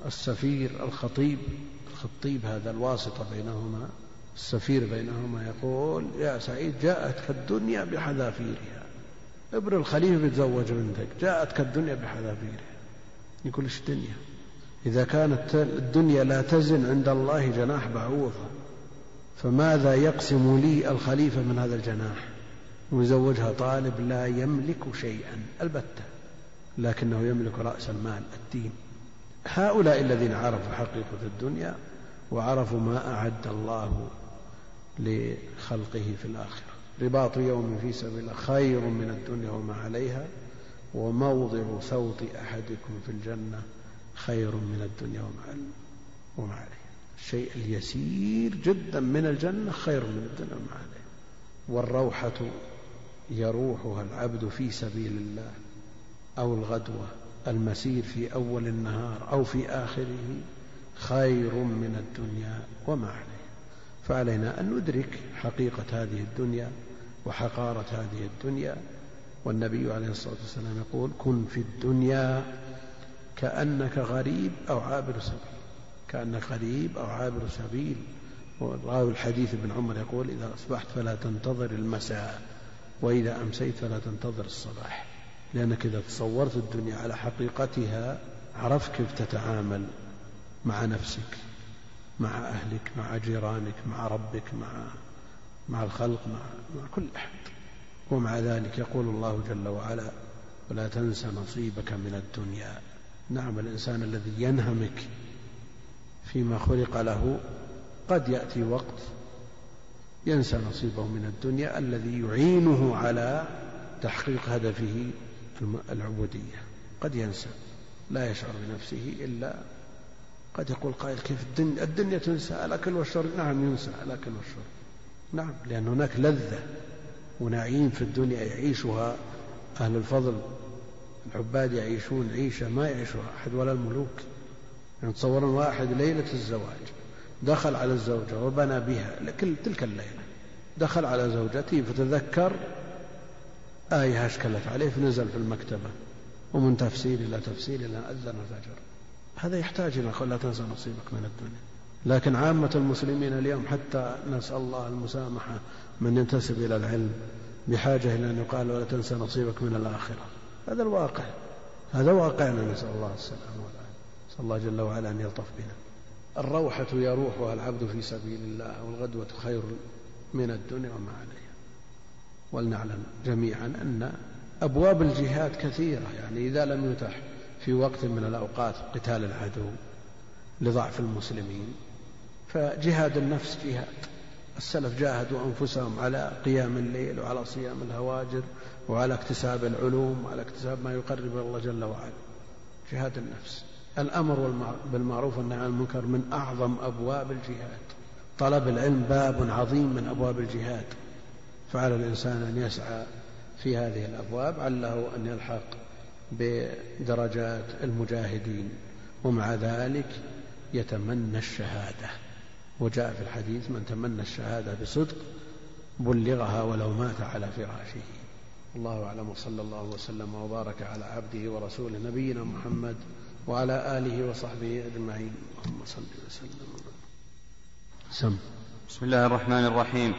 السفير الخطيب الخطيب هذا الواسطة بينهما السفير بينهما يقول يا سعيد جاءتك الدنيا بحذافيرها. ابن الخليفة بيتزوج بنتك جاءتك الدنيا بحذافيرها. يقول إيش الدنيا؟ إذا كانت الدنيا لا تزن عند الله جناح بعوضة فماذا يقسم لي الخليفة من هذا الجناح؟ ويزوجها طالب لا يملك شيئا البتة لكنه يملك رأس المال الدين. هؤلاء الذين عرفوا حقيقة الدنيا وعرفوا ما أعد الله لخلقه في الآخرة. رباط يوم في سبيل الله خير من الدنيا وما عليها وموضع صوت أحدكم في الجنة خير من الدنيا وما عليها. الشيء اليسير جدا من الجنة خير من الدنيا وما عليها. والروحة يروحها العبد في سبيل الله أو الغدوة المسير في أول النهار أو في آخره خير من الدنيا وما عليها. فعلينا أن ندرك حقيقة هذه الدنيا وحقارة هذه الدنيا والنبي عليه الصلاة والسلام يقول كن في الدنيا كأنك غريب أو عابر سبيل. كأنك غريب أو عابر سبيل. راوي الحديث ابن عمر يقول إذا أصبحت فلا تنتظر المساء وإذا أمسيت فلا تنتظر الصباح. لأنك إذا تصورت الدنيا على حقيقتها عرفت كيف تتعامل مع نفسك مع أهلك مع جيرانك مع ربك مع مع الخلق مع, مع كل أحد. ومع ذلك يقول الله جل وعلا ولا تنس نصيبك من الدنيا. نعم الإنسان الذي ينهمك فيما خلق له قد يأتي وقت ينسى نصيبه من الدنيا الذي يعينه على تحقيق هدفه العبودية. قد ينسى لا يشعر بنفسه إلا قد يقول قائل كيف الدنيا, الدنيا تنسى الأكل والشرب نعم ينسى الأكل والشرب نعم لأن هناك لذة ونعيم في الدنيا يعيشها أهل الفضل. العباد يعيشون عيشة ما يعيشها أحد ولا الملوك. يعني تصورون واحد ليلة الزواج دخل على الزوجة وبنى بها لكل تلك الليلة دخل على زوجته فتذكر آية أشكلت عليه فنزل في المكتبة. ومن تفسير إلى تفسير إلى أذن الفجر. هذا يحتاج إلى لا تنسى نصيبك من الدنيا. لكن عامة المسلمين اليوم حتى نسأل الله المسامحة من ينتسب إلى العلم بحاجة إلى أن يقال ولا تنسى نصيبك من الآخرة. هذا الواقع. هذا واقعنا نسأل الله السلامة والعافية. نسأل الله جل وعلا أن يلطف بنا. الروحة يروحها العبد في سبيل الله والغدوة خير من الدنيا وما عليها. ولنعلم جميعا أن أبواب الجهاد كثيرة. يعني إذا لم يتح في وقت من الأوقات قتال العدو لضعف المسلمين فجهاد النفس جهاد السلف جاهدوا أنفسهم على قيام الليل وعلى صيام الهواجر وعلى اكتساب العلوم وعلى اكتساب ما يقرب إلى الله جل وعلا. جهاد النفس. الأمر بالمعروف والنهي عن المنكر من أعظم أبواب الجهاد. طلب العلم باب عظيم من أبواب الجهاد. فعلى الإنسان أن يسعى في هذه الأبواب. عله أن يلحق بدرجات المجاهدين. ومع ذلك يتمنى الشهادة. وجاء في الحديث من تمنى الشهادة بصدق بلغها ولو مات على فراشه. الله أعلم وصلى الله وسلم وبارك على عبده ورسوله نبينا محمد وعلى آله وصحبه أجمعين. اللهم صل وسلم. سم. بسم الله الرحمن الرحيم.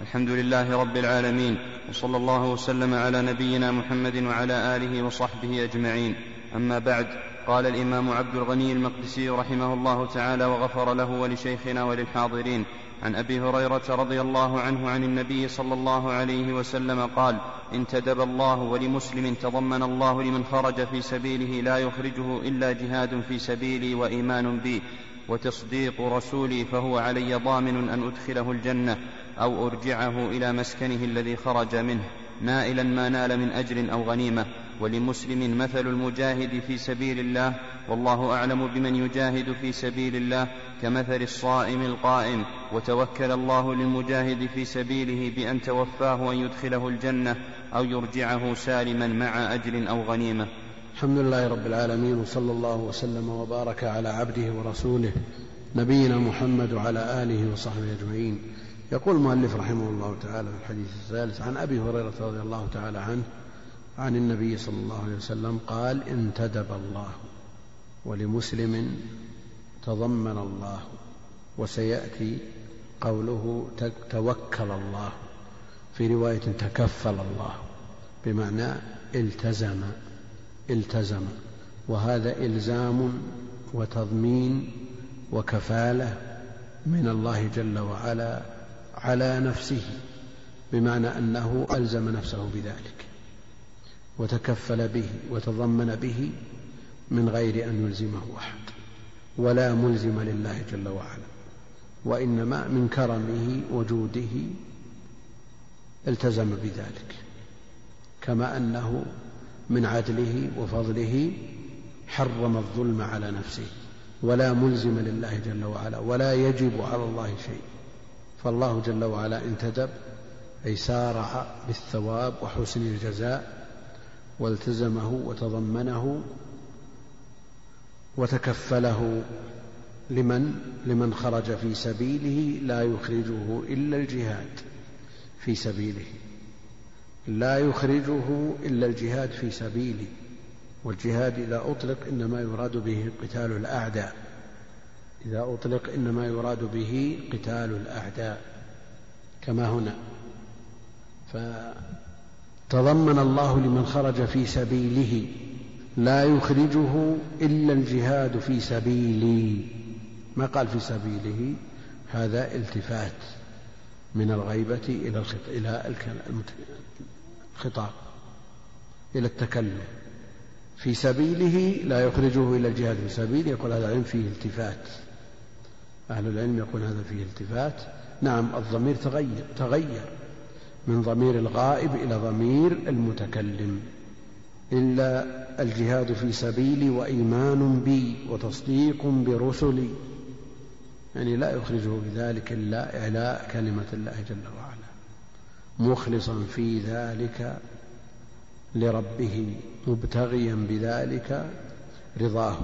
الحمد لله رب العالمين وصلى الله وسلم على نبينا محمد وعلى آله وصحبه أجمعين. أما بعد قال الإمام عبد الغني المقدسي رحمه الله تعالى وغفر له ولشيخنا وللحاضرين. عن أبي هريرة رضي الله عنه عن النبي صلى الله عليه وسلم قال انتدب الله ولمسلم تضمن الله لمن خرج في سبيله لا يخرجه إلا جهاد في سبيلي وإيمان بي. وتصديق رسولي فهو علي ضامن أن أدخله الجنة أو أرجعه إلى مسكنه الذي خرج منه. نائلا ما نال من أجر أو غنيمة. ولمسلم مثل المجاهد في سبيل الله والله أعلم بمن يجاهد في سبيل الله كمثل الصائم القائم وتوكل الله للمجاهد في سبيله بأن توفاه ان يدخله الجنة أو يرجعه سالما مع أجر أو غنيمة. الحمد لله رب العالمين وصلى الله وسلم وبارك على عبده ورسوله نبينا محمد وعلى آله وصحبه أجمعين. يقول المؤلف رحمه الله تعالى في الحديث الثالث عن أبي هريرة رضي الله تعالى عنه عن النبي صلى الله عليه وسلم قال انتدب الله ولمسلم تضمن الله وسيأتي قوله توكل الله في رواية تكفل الله بمعنى التزم التزم. وهذا إلزام وتضمين وكفالة من الله جل وعلا على نفسه بمعنى أنه ألزم نفسه بذلك. وتكفل به وتضمن به من غير أن يلزمه أحد ولا ملزم لله جل وعلا وإنما من كرمه وجوده التزم بذلك كما أنه من عدله وفضله حرم الظلم على نفسه ولا ملزم لله جل وعلا ولا يجب على الله شيء. فالله جل وعلا انتدب أي سارع بالثواب وحسن الجزاء والتزمه وتضمنه وتكفله لمن لمن خرج في سبيله لا يخرجه إلا الجهاد في سبيله. لا يخرجه إلا الجهاد في سبيله. والجهاد إذا أطلق إنما يراد به قتال الأعداء. إذا أطلق إنما يراد به قتال الأعداء. كما هنا. فتضمن الله لمن خرج في سبيله لا يخرجه إلا الجهاد في سبيلي. ما قال في سبيله؟ هذا التفات من الغيبة إلى إلى الخطاب إلى التكلم. في سبيله لا يخرجه إلى الجهاد في سبيله يقول هذا العلم فيه التفات. أهل العلم يقول هذا فيه التفات. نعم الضمير تغير تغير. من ضمير الغائب إلى ضمير المتكلم. إلا الجهاد في سبيلي وإيمان بي وتصديق برسلي. يعني لا يخرجه بذلك إلا إعلاء كلمة الله جل وعلا. مخلصا في ذلك لربه مبتغيا بذلك رضاه.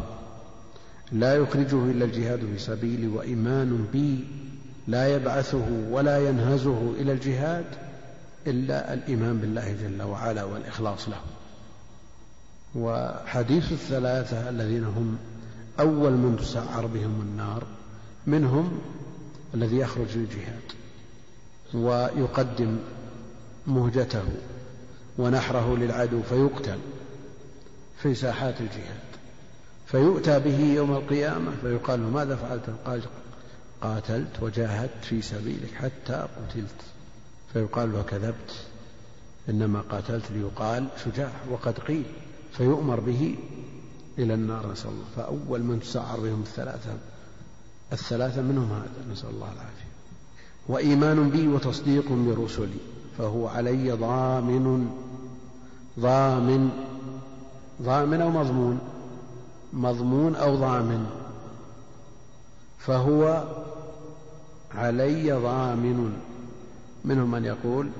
لا يخرجه إلا الجهاد في سبيلي وإيمان بي. لا يبعثه ولا ينهزه إلى الجهاد. إلا الإيمان بالله جل وعلا والإخلاص له. وحديث الثلاثة الذين هم أول من تسعر بهم النار منهم الذي يخرج للجهاد ويقدم مهجته ونحره للعدو فيقتل في ساحات الجهاد فيؤتى به يوم القيامة فيقال له ماذا فعلت؟ قال قاتلت وجاهدت في سبيلك حتى قتلت. فيقال له كذبت إنما قاتلت ليقال شجاع وقد قيل فيؤمر به إلى النار نسأل الله. فأول من تسعر بهم الثلاثة الثلاثة منهم هذا نسأل الله العافية. وإيمان بي وتصديق برسلي فهو علي ضامن ضامن ضامن أو مضمون؟ مضمون أو ضامن؟ فهو علي ضامن. منهم من يقول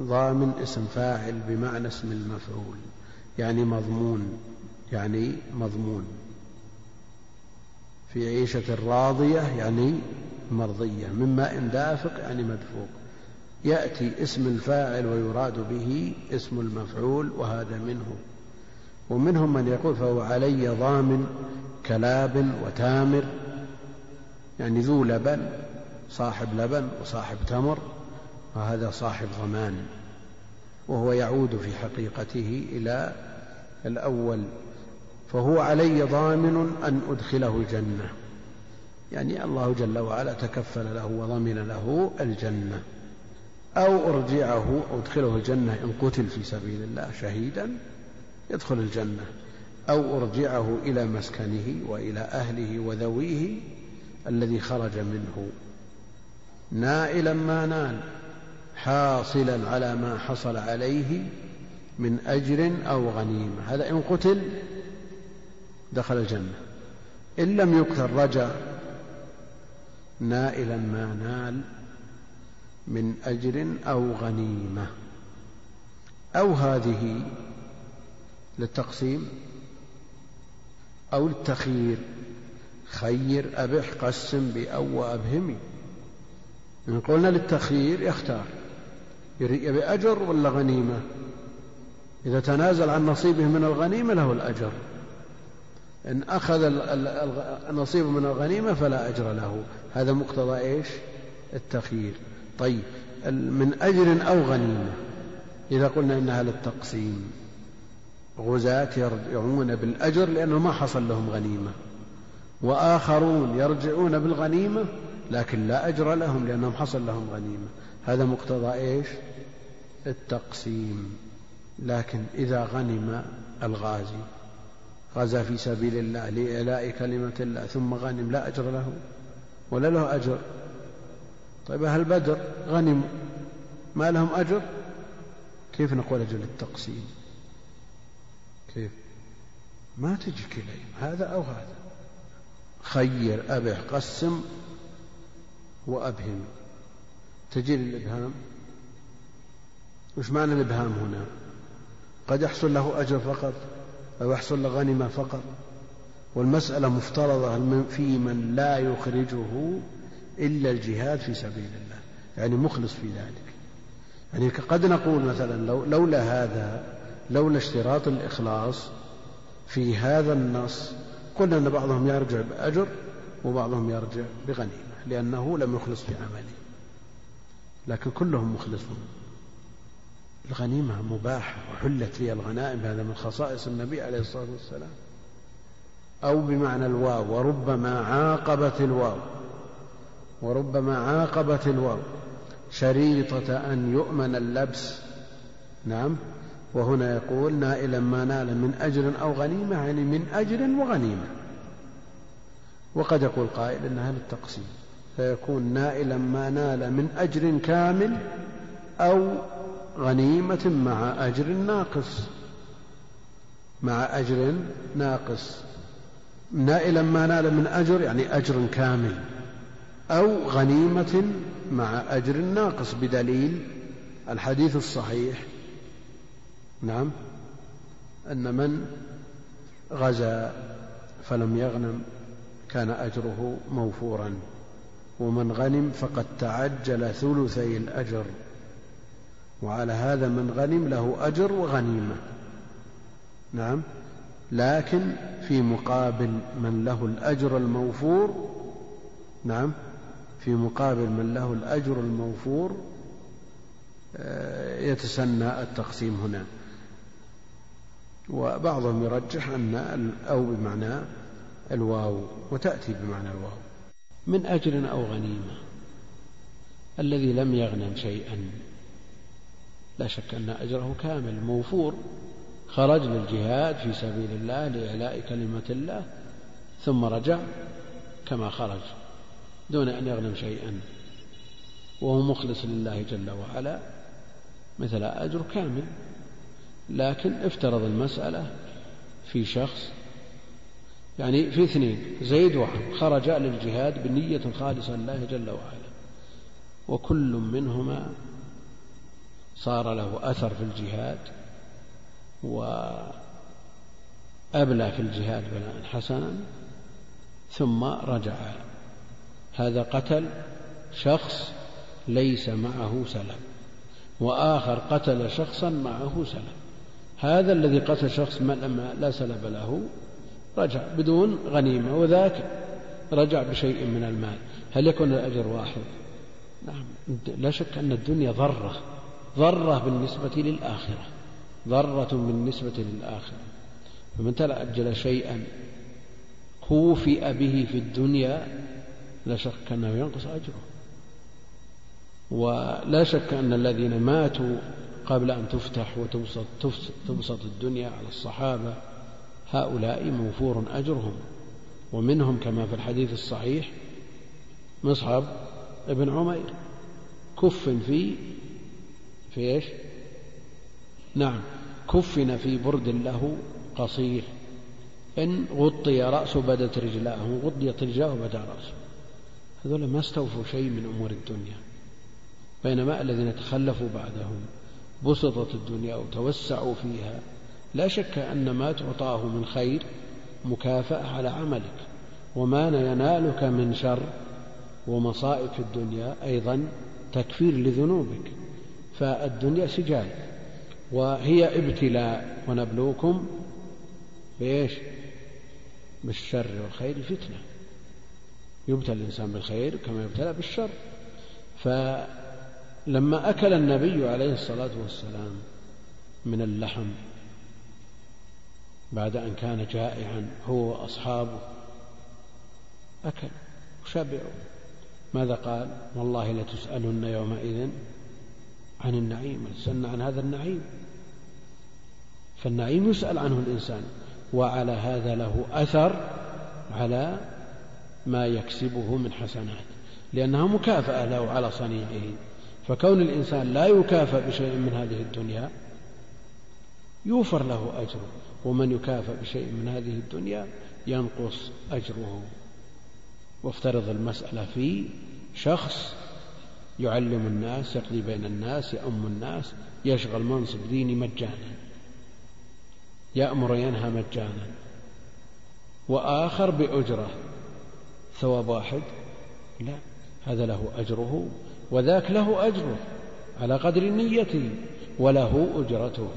ضامن اسم فاعل بمعنى اسم المفعول يعني مضمون يعني مضمون. في عيشة راضية يعني مرضية من ماء دافق يعني مدفوق. يأتي اسم الفاعل ويراد به اسم المفعول وهذا منه. ومنهم من يقول فهو علي ضامن كلاب وتامر يعني ذو لبن صاحب لبن وصاحب تمر. وهذا صاحب ضمان وهو يعود في حقيقته إلى الأول فهو علي ضامن أن أدخله الجنة. يعني الله جل وعلا تكفل له وضمن له الجنة أو أرجعه أدخله الجنة إن قتل في سبيل الله شهيدا يدخل الجنة. أو أرجعه إلى مسكنه وإلى أهله وذويه الذي خرج منه نائلا ما نال. حاصلا على ما حصل عليه من أجر أو غنيمة. هذا إن قتل دخل الجنة. إن لم يقتل رجع نائلا ما نال من أجر أو غنيمة. أو هذه للتقسيم أو للتخيير. خير أبح قسم بأو وأبهمي. إن قلنا للتخيير يختار. يبي أجر ولا غنيمة؟ إذا تنازل عن نصيبه من الغنيمة له الأجر. إن أخذ النصيب من الغنيمة فلا أجر له. هذا مقتضى إيش؟ التخيير. طيب من أجر أو غنيمة؟ إذا قلنا إنها للتقسيم. غزاة يرجعون بالأجر لأنه ما حصل لهم غنيمة. وآخرون يرجعون بالغنيمة لكن لا أجر لهم لأنهم حصل لهم غنيمة. هذا مقتضى إيش؟ التقسيم. لكن إذا غنم الغازي غزا في سبيل الله لإعلاء كلمة الله ثم غنم لا أجر له ولا له أجر. طيب أهل بدر غنموا ما لهم أجر؟ كيف نقول أجل التقسيم كيف؟ ما تجي كليم هذا أو هذا. خير أبح قسم وأبهم. تجي الإبهام؟ وش معنى الإبهام هنا؟ قد يحصل له أجر فقط أو يحصل له غنمة فقط. والمسألة مفترضة في من لا يخرجه إلا الجهاد في سبيل الله. يعني مخلص في ذلك. يعني قد نقول مثلا لو لولا هذا لولا اشتراط الإخلاص في هذا النص قلنا أن بعضهم يرجع بأجر وبعضهم يرجع بغنيمة لأنه لم يخلص في عمله. لكن كلهم مخلصون. الغنيمة مباحة وحلت لي الغنائم هذا من خصائص النبي عليه الصلاة والسلام. أو بمعنى الواو وربما عاقبت الواو وربما عاقبت الواو. شريطة أن يؤمن اللبس نعم. وهنا يقول نائلا ما نال من أجر أو غنيمة يعني من أجر وغنيمة. وقد يقول قائل إنها للتقسيم فيكون نائلا ما نال من أجر كامل أو غنيمة مع أجر ناقص. مع أجر ناقص. نائلا ما نال من أجر يعني أجر كامل أو غنيمة مع أجر ناقص بدليل الحديث الصحيح. نعم. أن من غزا فلم يغنم كان أجره موفورا. ومن غنم فقد تعجل ثلثي الأجر. وعلى هذا من غنم له أجر وغنيمة. نعم. لكن في مقابل من له الأجر الموفور نعم في مقابل من له الأجر الموفور آه، يتسنى التقسيم هنا. وبعضهم يرجح أن أو بمعنى الواو وتأتي بمعنى الواو. من أجر أو غنيمة. الذي لم يغنم شيئا. لا شك أن أجره كامل. موفور. خرج للجهاد في سبيل الله لإعلاء كلمة الله. ثم رجع كما خرج دون أن يغنم شيئا. وهو مخلص لله جل وعلا. مثل أجر كامل. لكن افترض المسألة في شخص يعني في اثنين زيد وعمر خرجا للجهاد بنية خالصة لله جل وعلا. وكل منهما صار له أثر في الجهاد وأبلى في الجهاد بلاء حسنا ثم رجع. هذا قتل شخص ليس معه سلم وآخر قتل شخصا معه سلم هذا الذي قتل شخص ما لا سلب له رجع بدون غنيمة وذاك رجع بشيء من المال. هل يكون الأجر واحد؟ نعم لا شك أن الدنيا ضرة ضرة بالنسبة للآخرة ضرة بالنسبة للآخرة. فمن تأجل شيئا كوفئ به في الدنيا لا شك أنه ينقص أجره. ولا شك أن الذين ماتوا قبل أن تفتح وتبسط تبسط الدنيا على الصحابة هؤلاء موفور أجرهم. ومنهم كما في الحديث الصحيح مصعب ابن عمير. كف في في إيش؟ نعم كفن في برد له قصير. إن غطي رأسه بدت رجلاه غطيت رجلاه بدا رأسه. هذول ما استوفوا شيء من أمور الدنيا. بينما الذين تخلفوا بعدهم بسطت الدنيا وتوسعوا فيها لا شك أن ما تعطاه من خير مكافأة على عملك وما ينالك من شر ومصائب في الدنيا أيضا تكفير لذنوبك. فالدنيا سجال وهي ابتلاء. ونبلوكم بإيش؟ بالشر والخير فتنة. يبتلى الإنسان بالخير كما يبتلى بالشر. فلما أكل النبي عليه الصلاة والسلام من اللحم بعد أن كان جائعا هو وأصحابه. أكل وشبعوا. ماذا قال؟ والله لتسألن يومئذ عن النعيم لتسألن عن هذا النعيم. فالنعيم يسأل عنه الإنسان وعلى هذا له أثر على ما يكسبه من حسنات لأنها مكافأة له على صنيعه. فكون الإنسان لا يكافأ بشيء من هذه الدنيا يوفر له أجره. ومن يكافأ بشيء من هذه الدنيا ينقص أجره. وافترض المسألة في شخص يعلم الناس يقضي بين الناس يأم الناس يشغل منصب ديني مجانا. يأمر وينهى مجانا. وآخر بأجرة. ثواب واحد؟ لا هذا له أجره وذاك له أجره على قدر نيته وله أجرته.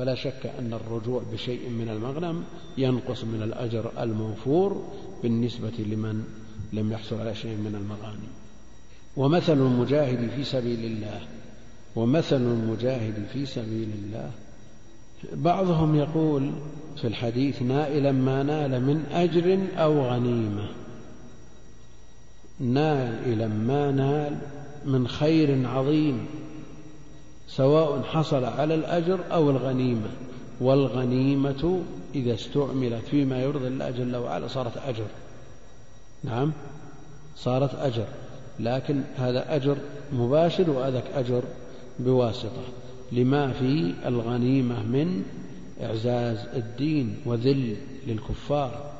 فلا شك أن الرجوع بشيء من المغنم ينقص من الأجر الموفور بالنسبة لمن لم يحصل على شيء من المغانم. ومثل المجاهد في سبيل الله ومثل المجاهد في سبيل الله. بعضهم يقول في الحديث نائلا ما نال من أجر أو غنيمة. نائلا ما نال من خير عظيم. سواء حصل على الأجر أو الغنيمة والغنيمة إذا استعملت فيما يرضي الله جل وعلا صارت أجر. نعم صارت أجر. لكن هذا أجر مباشر وهذاك أجر بواسطة. لما في الغنيمة من إعزاز الدين وذل للكفار.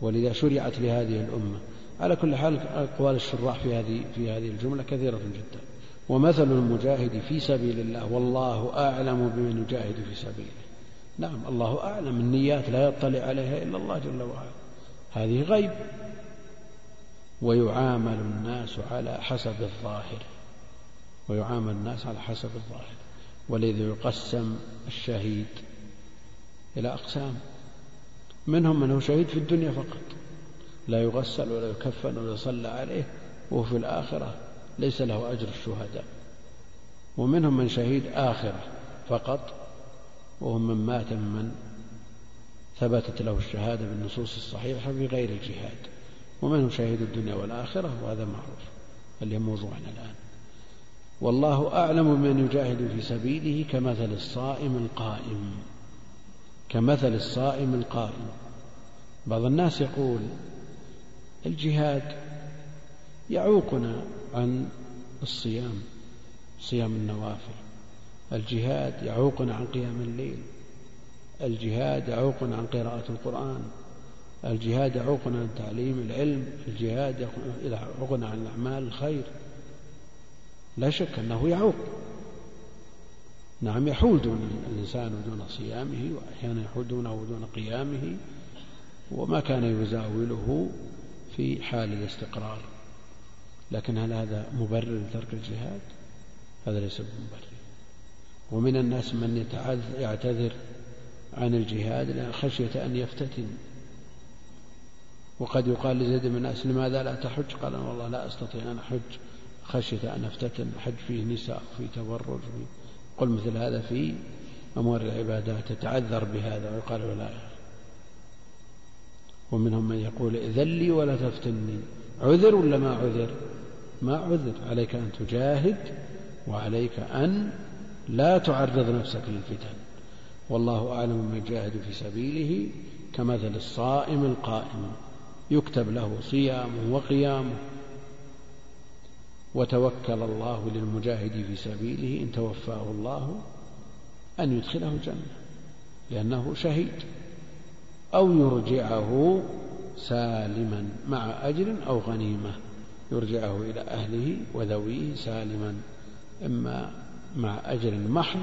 ولذا شرعت لهذه الأمة. على كل حال أقوال الشراح في هذه في هذه الجملة كثيرة جدا. ومثل المجاهد في سبيل الله والله أعلم بمن يجاهد في سبيله. نعم الله أعلم النيات لا يطلع عليها إلا الله جل وعلا. هذه غيب. ويعامل الناس على حسب الظاهر. ويعامل الناس على حسب الظاهر. ولذا يقسم الشهيد إلى أقسام. منهم من هو شهيد في الدنيا فقط. لا يغسل ولا يكفن ولا يصلى عليه وفي الآخرة ليس له أجر الشهداء. ومنهم من شهيد آخرة فقط وهم من مات ممن ثبتت له الشهادة بالنصوص الصحيحة في غير الجهاد. ومنهم شهيد الدنيا والآخرة وهذا معروف اللي موضوعنا الآن. والله أعلم بمن يجاهد في سبيله كمثل الصائم القائم. كمثل الصائم القائم. بعض الناس يقول الجهاد يعوقنا عن الصيام صيام النوافل. الجهاد يعوقنا عن قيام الليل. الجهاد يعوقنا عن قراءة القرآن. الجهاد يعوقنا عن تعليم العلم. الجهاد يعوقنا عن أعمال الخير. لا شك أنه يعوق. نعم يحول دون الإنسان دون صيامه وأحيانا يحول دونه ودون قيامه وما كان يزاوله في حال الاستقرار. لكن هل هذا مبرر لترك الجهاد؟ هذا ليس بمبرر ومن الناس من يعتذر عن الجهاد خشية أن يفتتن. وقد يقال لزيد بن أنس لماذا لا تحج؟ قال والله لا أستطيع أن أحج. خشية أن أفتتن الحج فيه نساء فيه تبرج فيه قل مثل هذا في أمور العبادات يتعذر بهذا ويقال لا. ومنهم من يقول إذن لي ولا تفتني. عذر ولا ما عذر؟ ما عذر. عليك أن تجاهد وعليك أن لا تعرض نفسك للفتن. والله أعلم من يجاهد في سبيله كمثل الصائم القائم. يكتب له صيامه وقيامه. وتوكل الله للمجاهد في سبيله إن توفاه الله أن يدخله الجنة لأنه شهيد. أو يرجعه سالما مع أجر أو غنيمة. يرجعه إلى أهله وذويه سالما إما مع أجر محض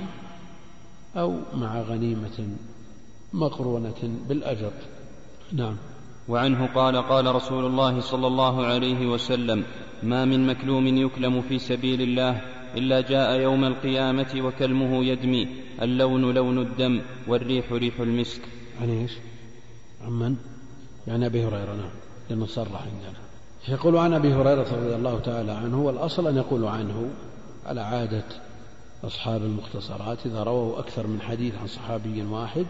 أو مع غنيمة مقرونة بالأجر نعم وعنه قال قال رسول الله صلى الله عليه وسلم ما من مكلوم يكلم في سبيل الله إلا جاء يوم القيامة وكلمه يدمي اللون لون الدم والريح ريح المسك عن إيش؟ عن من؟ عن أبي هريرة نعم لأنه صرح عندنا يقول عن أبي هريرة رضي الله تعالى عنه والأصل أن يقول عنه على عادة أصحاب المختصرات إذا رووا أكثر من حديث عن صحابي واحد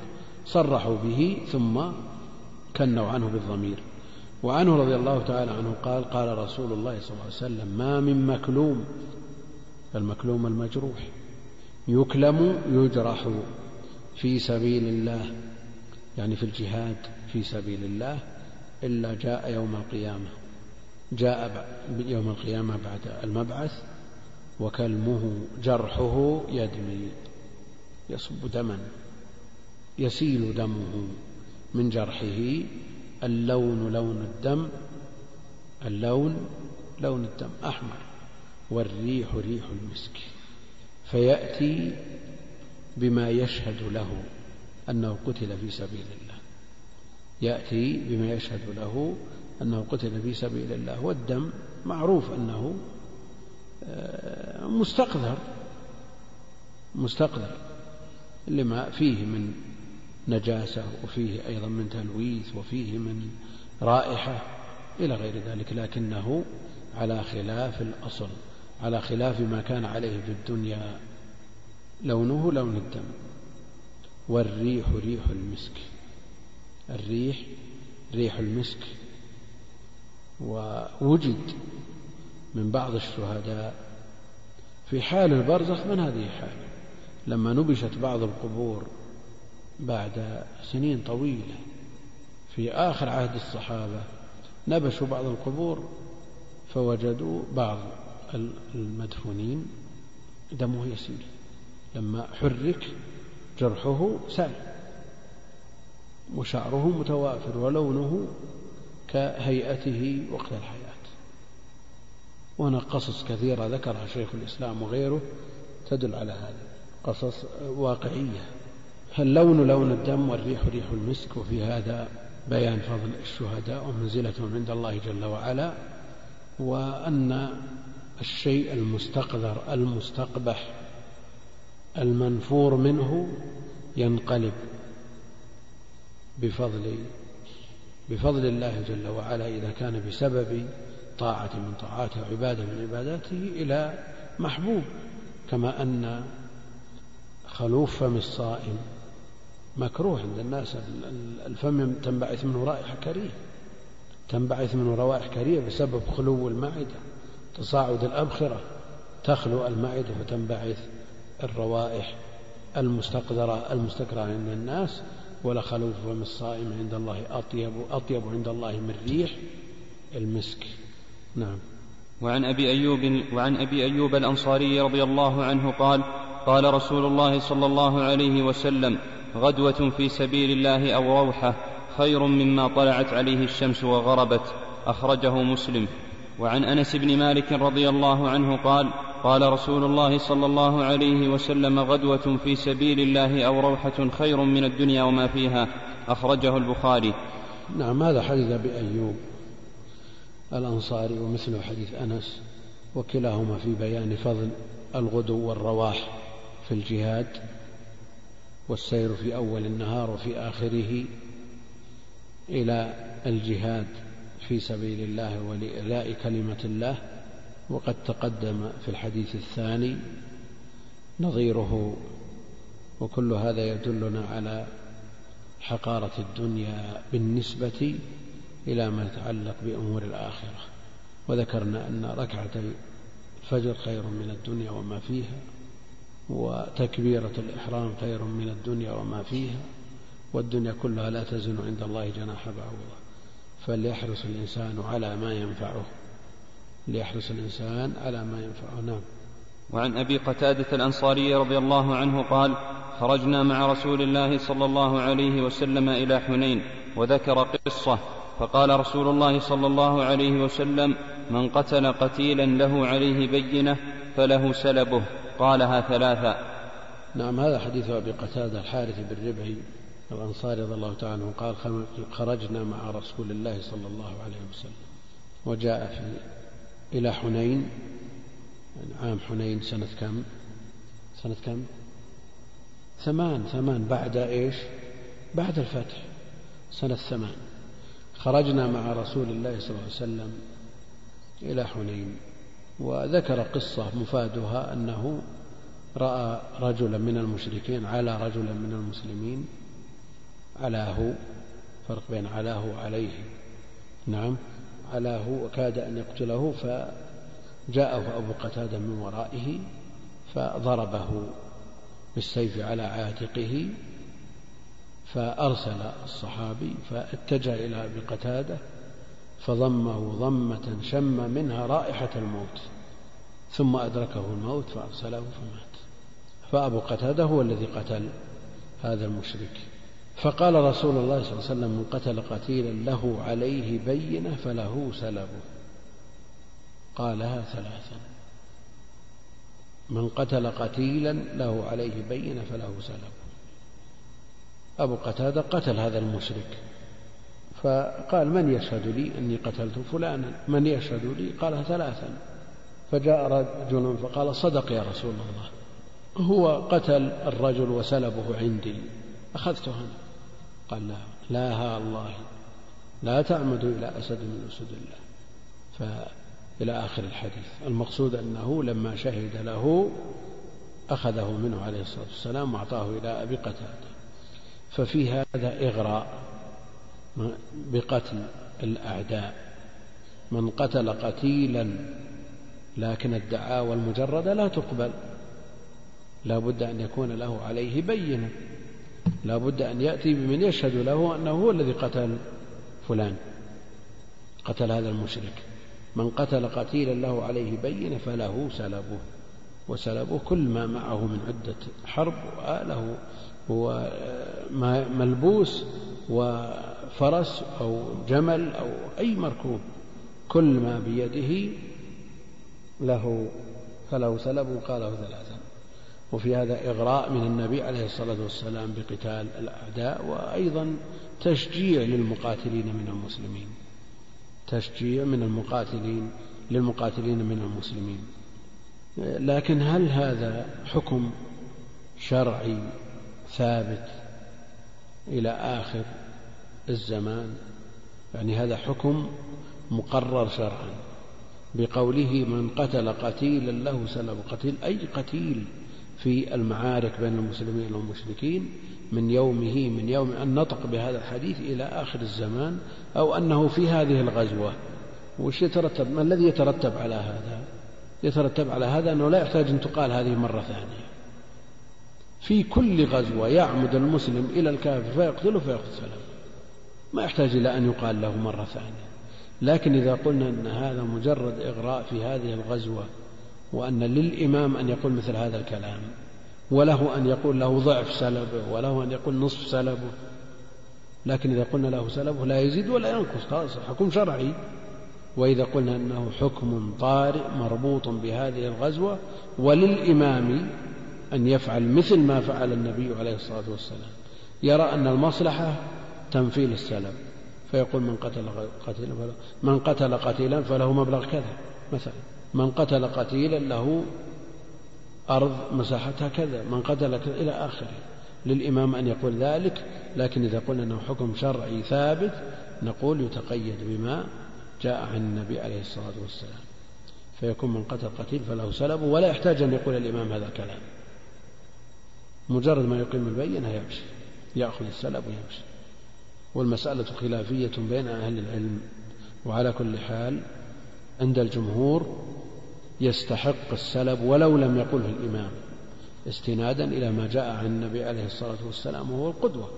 صرحوا به ثم كنوا عنه بالضمير. وعنه رضي الله تعالى عنه قال قال رسول الله صلى الله عليه وسلم ما من مكلوم المكلوم المجروح يكلم يجرح في سبيل الله يعني في الجهاد في سبيل الله إلا جاء يوم القيامة. جاء يوم القيامة بعد المبعث وكلمه جرحه يدمي يصب دما يسيل دمه من جرحه اللون لون الدم اللون لون الدم أحمر والريح ريح المسك. فيأتي بما يشهد له أنه قتل في سبيل الله. يأتي بما يشهد له أنه قتل في سبيل الله والدم معروف أنه آه، مستقذر مستقذر لما فيه من نجاسة وفيه أيضا من تلويث وفيه من رائحة إلى غير ذلك لكنه على خلاف الأصل على خلاف ما كان عليه في الدنيا لونه لون الدم. والريح ريح المسك الريح ريح المسك ووجد من بعض الشهداء في حال البرزخ من هذه حاله لما نبشت بعض القبور بعد سنين طويلة في آخر عهد الصحابة نبشوا بعض القبور فوجدوا بعض المدفونين دمه يسيل لما حرك جرحه سال وشعره متوافر ولونه كهيئته وقت الحياة. وهنا قصص كثيرة ذكرها شيخ الإسلام وغيره تدل على هذا. قصص واقعية. فاللون لون الدم والريح ريح المسك وفي هذا بيان فضل الشهداء ومنزلتهم عند الله جل وعلا؟ وأن الشيء المستقذر المستقبح المنفور منه ينقلب بفضل بفضل الله جل وعلا إذا كان بسبب طاعة من طاعاته وعبادة من عباداته إلى محبوب كما أن خلوف فم الصائم مكروه عند الناس. الفم تنبعث منه رائحة كريه تنبعث منه روائح كريه بسبب خلو المعدة. تصاعد الأبخرة تخلو المعدة فتنبعث الروائح المستقذرة المستكرهة عند الناس. ولخلوف فم الصائم عند الله أطيب أطيب عند الله من ريح المسك. نعم. وعن أبي أيوب وعن أبي أيوب الأنصاري رضي الله عنه قال قال رسول الله صلى الله عليه وسلم غدوة في سبيل الله أو روحة خير مما طلعت عليه الشمس وغربت. أخرجه مسلم. وعن أنس بن مالك رضي الله عنه قال قال رسول الله صلى الله عليه وسلم غدوة في سبيل الله أو روحة خير من الدنيا وما فيها. أخرجه البخاري. نعم هذا حديث أبي أيوب الأنصاري ومثله حديث أنس وكلاهما في بيان فضل الغدو والرواح في الجهاد والسير في أول النهار وفي آخره إلى الجهاد في سبيل الله ولإعلاء كلمة الله. وقد تقدم في الحديث الثاني نظيره وكل هذا يدلنا على حقارة الدنيا بالنسبة إلى ما يتعلق بأمور الآخرة. وذكرنا أن ركعتي الفجر خير من الدنيا وما فيها وتكبيرة الإحرام خير من الدنيا وما فيها والدنيا كلها لا تزن عند الله جناح بعوضة. فليحرص الإنسان على ما ينفعه. ليحرص الإنسان على ما ينفعه. نعم. وعن أبي قتادة الأنصاري رضي الله عنه قال خرجنا مع رسول الله صلى الله عليه وسلم إلى حنين وذكر قصة فقال رسول الله صلى الله عليه وسلم من قتل قتيلا له عليه بينة فله سلبه. قالها ثلاثا نعم هذا حديث أبي قتادة الحارث بن ربعي الأنصاري رضي الله تعالى عنه قال خرجنا مع رسول الله صلى الله عليه وسلم. وجاء في إلى حنين يعني عام حنين سنة كم؟ سنة كم؟ ثمان ثمان بعد إيش؟ بعد الفتح سنة ثمان خرجنا مع رسول الله صلى الله عليه وسلم إلى حنين وذكر قصة مفادها أنه رأى رجلا من المشركين على رجلا من المسلمين علاه فرق بين علاه وعليه نعم علاه وكاد أن يقتله فجاءه أبو قتادة من ورائه فضربه بالسيف على عاتقه فأرسل الصحابي فاتجه إلى أبي قتادة فضمه ضمة شم منها رائحة الموت ثم أدركه الموت فأرسله فمات. فأبو قتادة هو الذي قتل هذا المشرك. فقال رسول الله صلى الله عليه وسلم من قتل قتيلا له عليه بينة فله سلبه قالها ثلاثا. من قتل قتيلا له عليه بينة فله سلبه أبو قتادة قتل هذا المشرك فقال من يشهد لي أني قتلت فلانا؟ من يشهد لي؟ قالها ثلاثا. فجاء رجل فقال صدق يا رسول الله هو قتل الرجل وسلبه عندي أخذته أنا. قال لا لا ها الله. لا تعمد إلى أسد من أسد الله. فإلى آخر الحديث. المقصود أنه لما شهد له أخذه منه عليه الصلاة والسلام وأعطاه إلى أبي قتادة. ففي هذا إغراء بقتل الأعداء. من قتل قتيلا لكن الدعاوى المجردة لا تقبل. لا بد أن يكون له عليه بينة. لا بد أن يأتي بمن يشهد له أنه هو الذي قتل فلان قتل هذا المشرك. من قتل قتيلا له عليه بينة فله سلبه وسلبه كل ما معه من عدة حرب وآله هو ملبوس وفرس أو جمل أو أي مركوب كل ما بيده له فله سلب قاله ثلاثا وفي هذا إغراء من النبي عليه الصلاة والسلام بقتال الأعداء وأيضا تشجيع للمقاتلين من المسلمين. تشجيع من المقاتلين للمقاتلين من المسلمين. لكن هل هذا حكم شرعي ثابت إلى آخر الزمان؟ يعني هذا حكم مقرر شرعا. بقوله من قتل قتيلا له سلب قتيل أي قتيل؟ في المعارك بين المسلمين والمشركين من يومه من يوم أن نطق بهذا الحديث إلى آخر الزمان أو أنه في هذه الغزوة. وش يترتب؟ ما الذي يترتب على هذا؟ يترتب على هذا أنه لا يحتاج أن تقال هذه مرة ثانية. في كل غزوة يعمد المسلم إلى الكافر فيقتله فيأخذ سلام ما يحتاج إلى أن يقال له مرة ثانية. لكن إذا قلنا أن هذا مجرد إغراء في هذه الغزوة وأن للإمام أن يقول مثل هذا الكلام وله أن يقول له ضعف سلبه وله أن يقول نصف سلبه. لكن إذا قلنا له سلبه لا يزيد ولا ينقص خلاص حكم شرعي. وإذا قلنا أنه حكم طارئ مربوط بهذه الغزوة وللإمام أن يفعل مثل ما فعل النبي عليه الصلاة والسلام. يرى أن المصلحة تنفيل السلب. فيقول من قتل قتيلا من قتل قتيلا فله مبلغ كذا مثلا. من قتل قتيلا له أرض مساحتها كذا من قتل كذا إلى آخره. للإمام أن يقول ذلك لكن إذا قلنا أنه حكم شرعي ثابت نقول يتقيد بما جاء عن النبي عليه الصلاة والسلام. فيكون من قتل قتيل فله سلب ولا يحتاج أن يقول الإمام هذا الكلام. مجرد ما يقيم البينة يمشي يأخذ السلب ويمشي. والمسألة خلافية بين أهل العلم وعلى كل حال عند الجمهور يستحق السلب ولو لم يقله الإمام استنادا إلى ما جاء عن النبي عليه الصلاة والسلام وهو القدوة.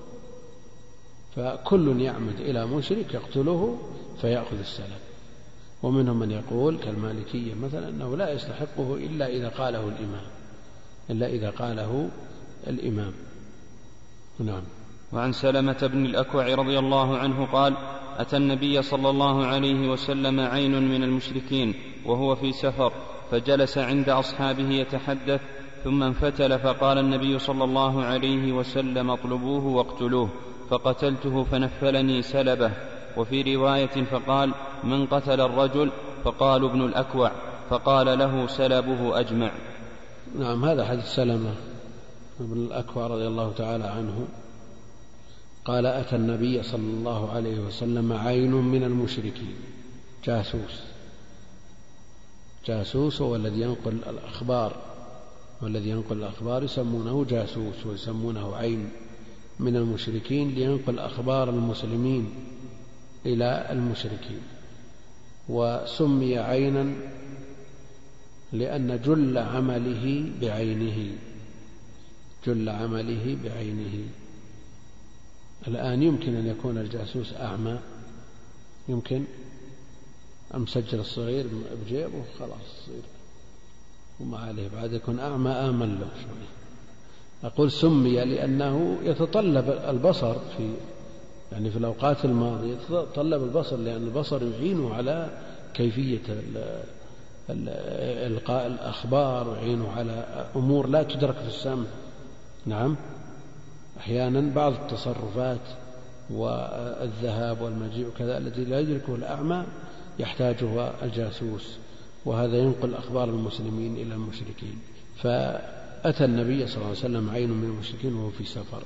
فكل يعمد إلى مشرك يقتله فيأخذ السلب. ومنهم من يقول كالمالكية مثلا أنه لا يستحقه إلا إذا قاله الإمام إلا إذا قاله الإمام. نعم. وعن سلمة بن الأكوع رضي الله عنه قال أتى النبي صلى الله عليه وسلم عين من المشركين وهو في سفر فجلس عند أصحابه يتحدث ثم انفتل فقال النبي صلى الله عليه وسلم اطلبوه واقتلوه فقتلته فنفلني سلبه. وفي رواية فقال من قتل الرجل؟ فقالوا ابن الأكوع فقال له سلبه أجمع. نعم هذا حديث سلمة بن الأكوع رضي الله تعالى عنه. قال أتى النبي صلى الله عليه وسلم عين من المشركين. جاسوس. جاسوس هو الذي ينقل الأخبار والذي ينقل الأخبار يسمونه جاسوس ويسمونه عين من المشركين لينقل أخبار المسلمين إلى المشركين. وسمي عينا لأن جل عمله بعينه جل عمله بعينه. الآن يمكن أن يكون الجاسوس أعمى يمكن مسجل الصغير بجيبه خلاص يصير. وما عليه. بعد يكون أعمى آمن له شوي. أقول سمي لأنه يتطلب البصر في يعني في الأوقات الماضية يتطلب البصر لأن البصر يعينه على كيفية إلقاء الأخبار ويعينه على أمور لا تدرك في السمع. نعم. أحيانا بعض التصرفات والذهاب والمجيء وكذا الذي لا يدركه الأعمى يحتاجها الجاسوس وهذا ينقل أخبار المسلمين إلى المشركين. فأتى النبي صلى الله عليه وسلم عين من المشركين وهو في سفر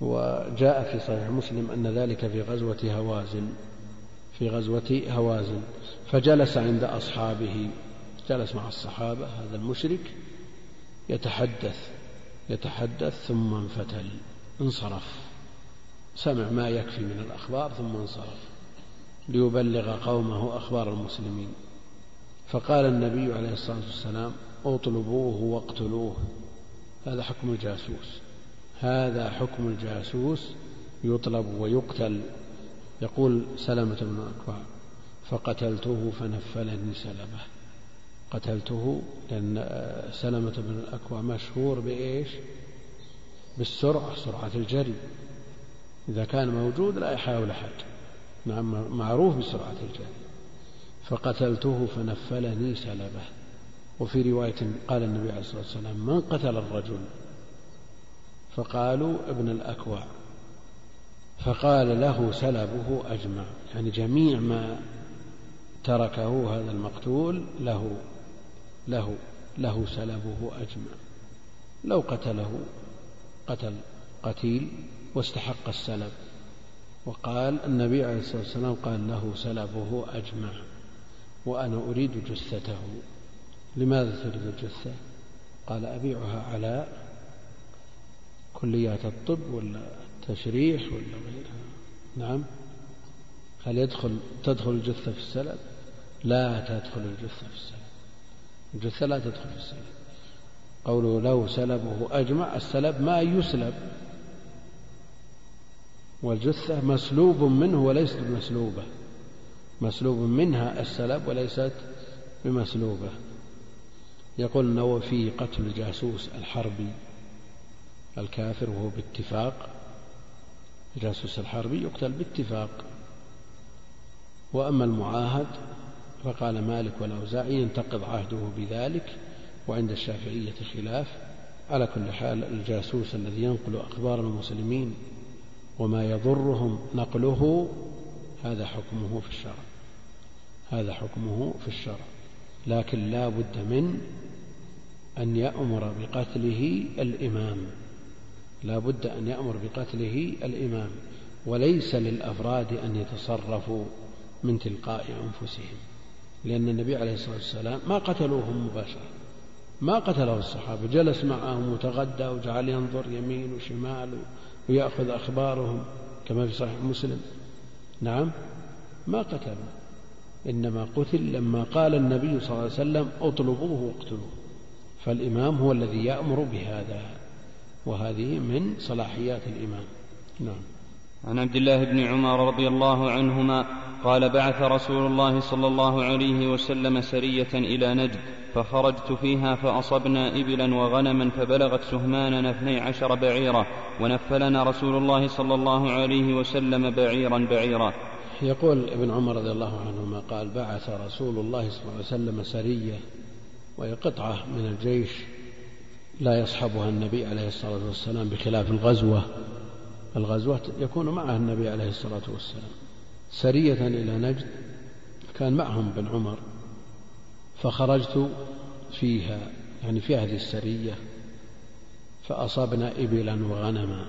وجاء في صحيح مسلم أن ذلك في غزوة هوازن في غزوة هوازن. فجلس عند أصحابه جلس مع الصحابة هذا المشرك يتحدث يتحدث ثم انفتل انصرف سمع ما يكفي من الأخبار ثم انصرف. ليبلغ قومه أخبار المسلمين. فقال النبي عليه الصلاة والسلام اطلبوه واقتلوه. هذا حكم الجاسوس. هذا حكم الجاسوس يطلب ويقتل. يقول سلمة بن الأكوع فقتلته فنفلني سلبه قتلته لأن سلمة بن الأكوع مشهور بإيش؟ بالسرعة سرعة الجري. إذا كان موجود لا يحاول أحد. نعم معروف بسرعة الجري فقتلته فنفلني سلبه. وفي رواية قال النبي عليه الصلاة والسلام من قتل الرجل؟ فقالوا ابن الأكوع. فقال له سلبه أجمع. يعني جميع ما تركه هذا المقتول له له له سلبه أجمع. لو قتله قتل قتيل واستحق السلب. وقال النبي عليه الصلاة والسلام قال له سلبه أجمع وأنا أريد جثته. لماذا تريد الجثة؟ قال أبيعها على كليات الطب ولا التشريح ولا غيرها. نعم. هل يدخل تدخل الجثة في السلب؟ لا تدخل الجثة في السلب. الجثة لا تدخل في السلب. قوله لو سلبه أجمع السلب ما يسلب. والجثة مسلوب منه وليست بمسلوبة. مسلوب منها السلب وليست بمسلوبة. يقول النووي في قتل الجاسوس الحربي الكافر وهو باتفاق. الجاسوس الحربي يقتل باتفاق. وأما المعاهد فقال مالك والأوزاعي ينتقض عهده بذلك وعند الشافعية خلاف. على كل حال الجاسوس الذي ينقل أخبار المسلمين وما يضرهم نقله هذا حكمه في الشرع. هذا حكمه في الشرع. لكن لا بد من أن يأمر بقتله الإمام. لا بد أن يأمر بقتله الإمام. وليس للأفراد أن يتصرفوا من تلقاء أنفسهم. لأن النبي عليه الصلاة والسلام ما قتلوهم مباشرة. ما قتله الصحابة. جلس معهم وتغدى وجعل ينظر يمين وشمال ويأخذ أخبارهم كما في صحيح مسلم. نعم ما قتلوا إنما قتل لما قال النبي صلى الله عليه وسلم اطلبوه واقتلوه فالإمام هو الذي يأمر بهذا وهذه من صلاحيات الإمام. نعم. عن عبد الله بن عمر رضي الله عنهما قال بعث رسول الله صلى الله عليه وسلم سرية إلى نجد فخرجت فيها فأصبنا إبلا وغنما فبلغت سهماننا اثني عشر بعيرا ونفلنا رسول الله صلى الله عليه وسلم بعيرا بعيرا. يقول ابن عمر رضي الله عنهما قال بعث رسول الله صلى الله عليه وسلم سرية وهي قطعة من الجيش لا يصحبها النبي عليه الصلاة والسلام بخلاف الغزوة. الغزوة يكون معها النبي عليه الصلاة والسلام. سرية إلى نجد كان معهم بن عمر. فخرجت فيها يعني في هذه السرية فأصبنا إبلا وغنما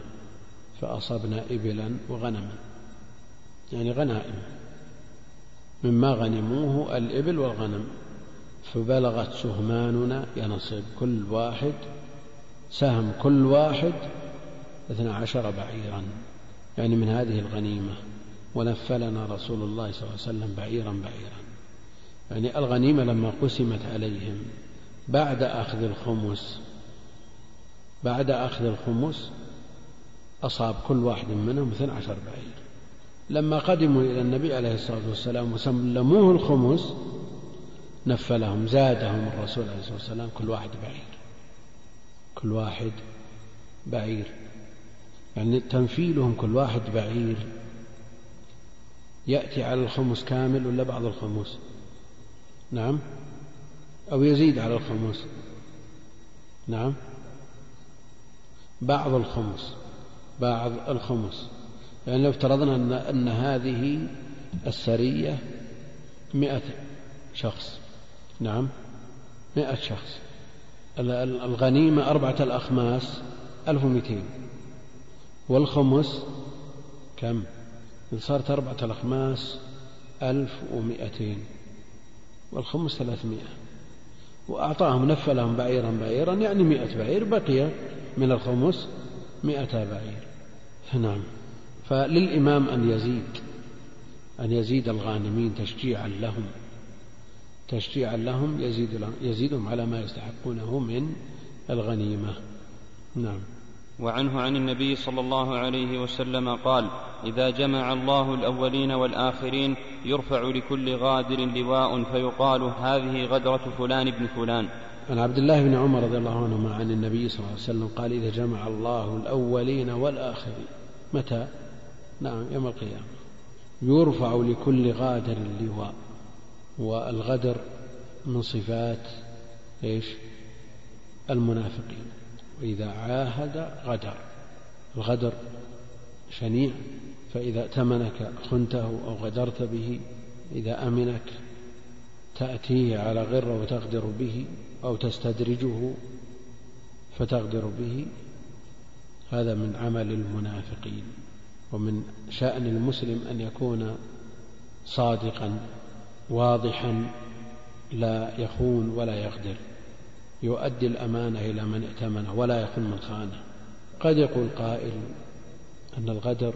فأصبنا إبلا وغنما يعني غنائم. مما غنموه الإبل والغنم. فبلغت سهماننا ينصب كل واحد سهم كل واحد اثنا عشر بعيرا يعني من هذه الغنيمة. ونفلنا رسول الله صلى الله عليه وسلم بعيرا بعيرا. يعني الغنيمة لما قسمت عليهم بعد أخذ الخمس بعد أخذ الخمس أصاب كل واحد منهم اثنى عشر بعير. لما قدموا إلى النبي عليه الصلاة والسلام وسلموه الخمس نفلهم زادهم الرسول عليه الصلاة والسلام كل واحد بعير كل واحد بعير. يعني تنفيلهم كل واحد بعير. يأتي على الخمس كامل ولا بعض الخمس؟ نعم. أو يزيد على الخمس. نعم. بعض الخمس. بعض الخمس. يعني لو افترضنا أن, أن هذه السرية مئة شخص. نعم. مئة شخص. الغنيمة أربعة الأخماس ألف ومئتين. والخمس كم؟ صارت أربعة الأخماس ألف ومئتين. والخمس ثلاثمائة. وأعطاهم نفلهم بعيرا بعيرا يعني مئة بعير بقي من الخمس مئة بعير. نعم. فللإمام أن يزيد أن يزيد الغانمين تشجيعا لهم. تشجيعا لهم يزيد يزيدهم على ما يستحقونه من الغنيمة. نعم. وعنه عن النبي صلى الله عليه وسلم قال إذا جمع الله الأولين والآخرين يرفع لكل غادر لواء فيقال هذه غدرة فلان بن فلان. عن عبد الله بن عمر رضي الله عنهما عن النبي صلى الله عليه وسلم قال إذا جمع الله الأولين والآخرين. متى؟ نعم يوم القيامة. يرفع لكل غادر لواء والغدر من صفات إيش؟ المنافقين. وإذا عاهد غدر. الغدر شنيع فإذا ائتمنك خنته أو غدرت به إذا أمنك تأتيه على غرة وتغدر به أو تستدرجه فتغدر به. هذا من عمل المنافقين ومن شأن المسلم أن يكون صادقا واضحا لا يخون ولا يغدر. يؤدي الأمانة إلى من ائتمنه ولا يخون من خانه قد يقول قائل أن الغدر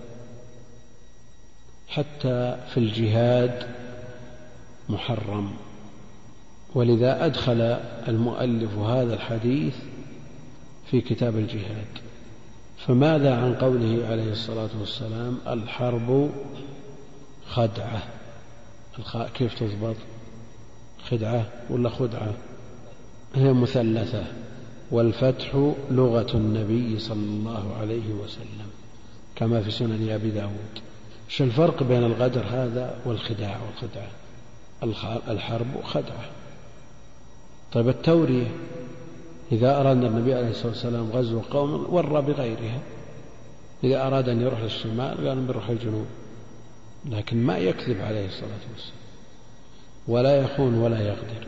حتى في الجهاد محرم. ولذا أدخل المؤلف هذا الحديث في كتاب الجهاد. فماذا عن قوله عليه الصلاة والسلام الحرب خدعة؟ الخاء كيف تضبط؟ خدعة ولا خدعة؟ هي مثلثة والفتح لغة النبي صلى الله عليه وسلم كما في سنن أبي داود. شو الفرق بين الغدر هذا والخداع؟ والخدعة الحرب خدعة طيب التورية إذا أراد النبي عليه الصلاة والسلام غزو قوم ورى بغيرها. إذا أراد أن يروح للشمال قال بنروح الجنوب. لكن ما يكذب عليه الصلاة والسلام. ولا يخون ولا يغدر.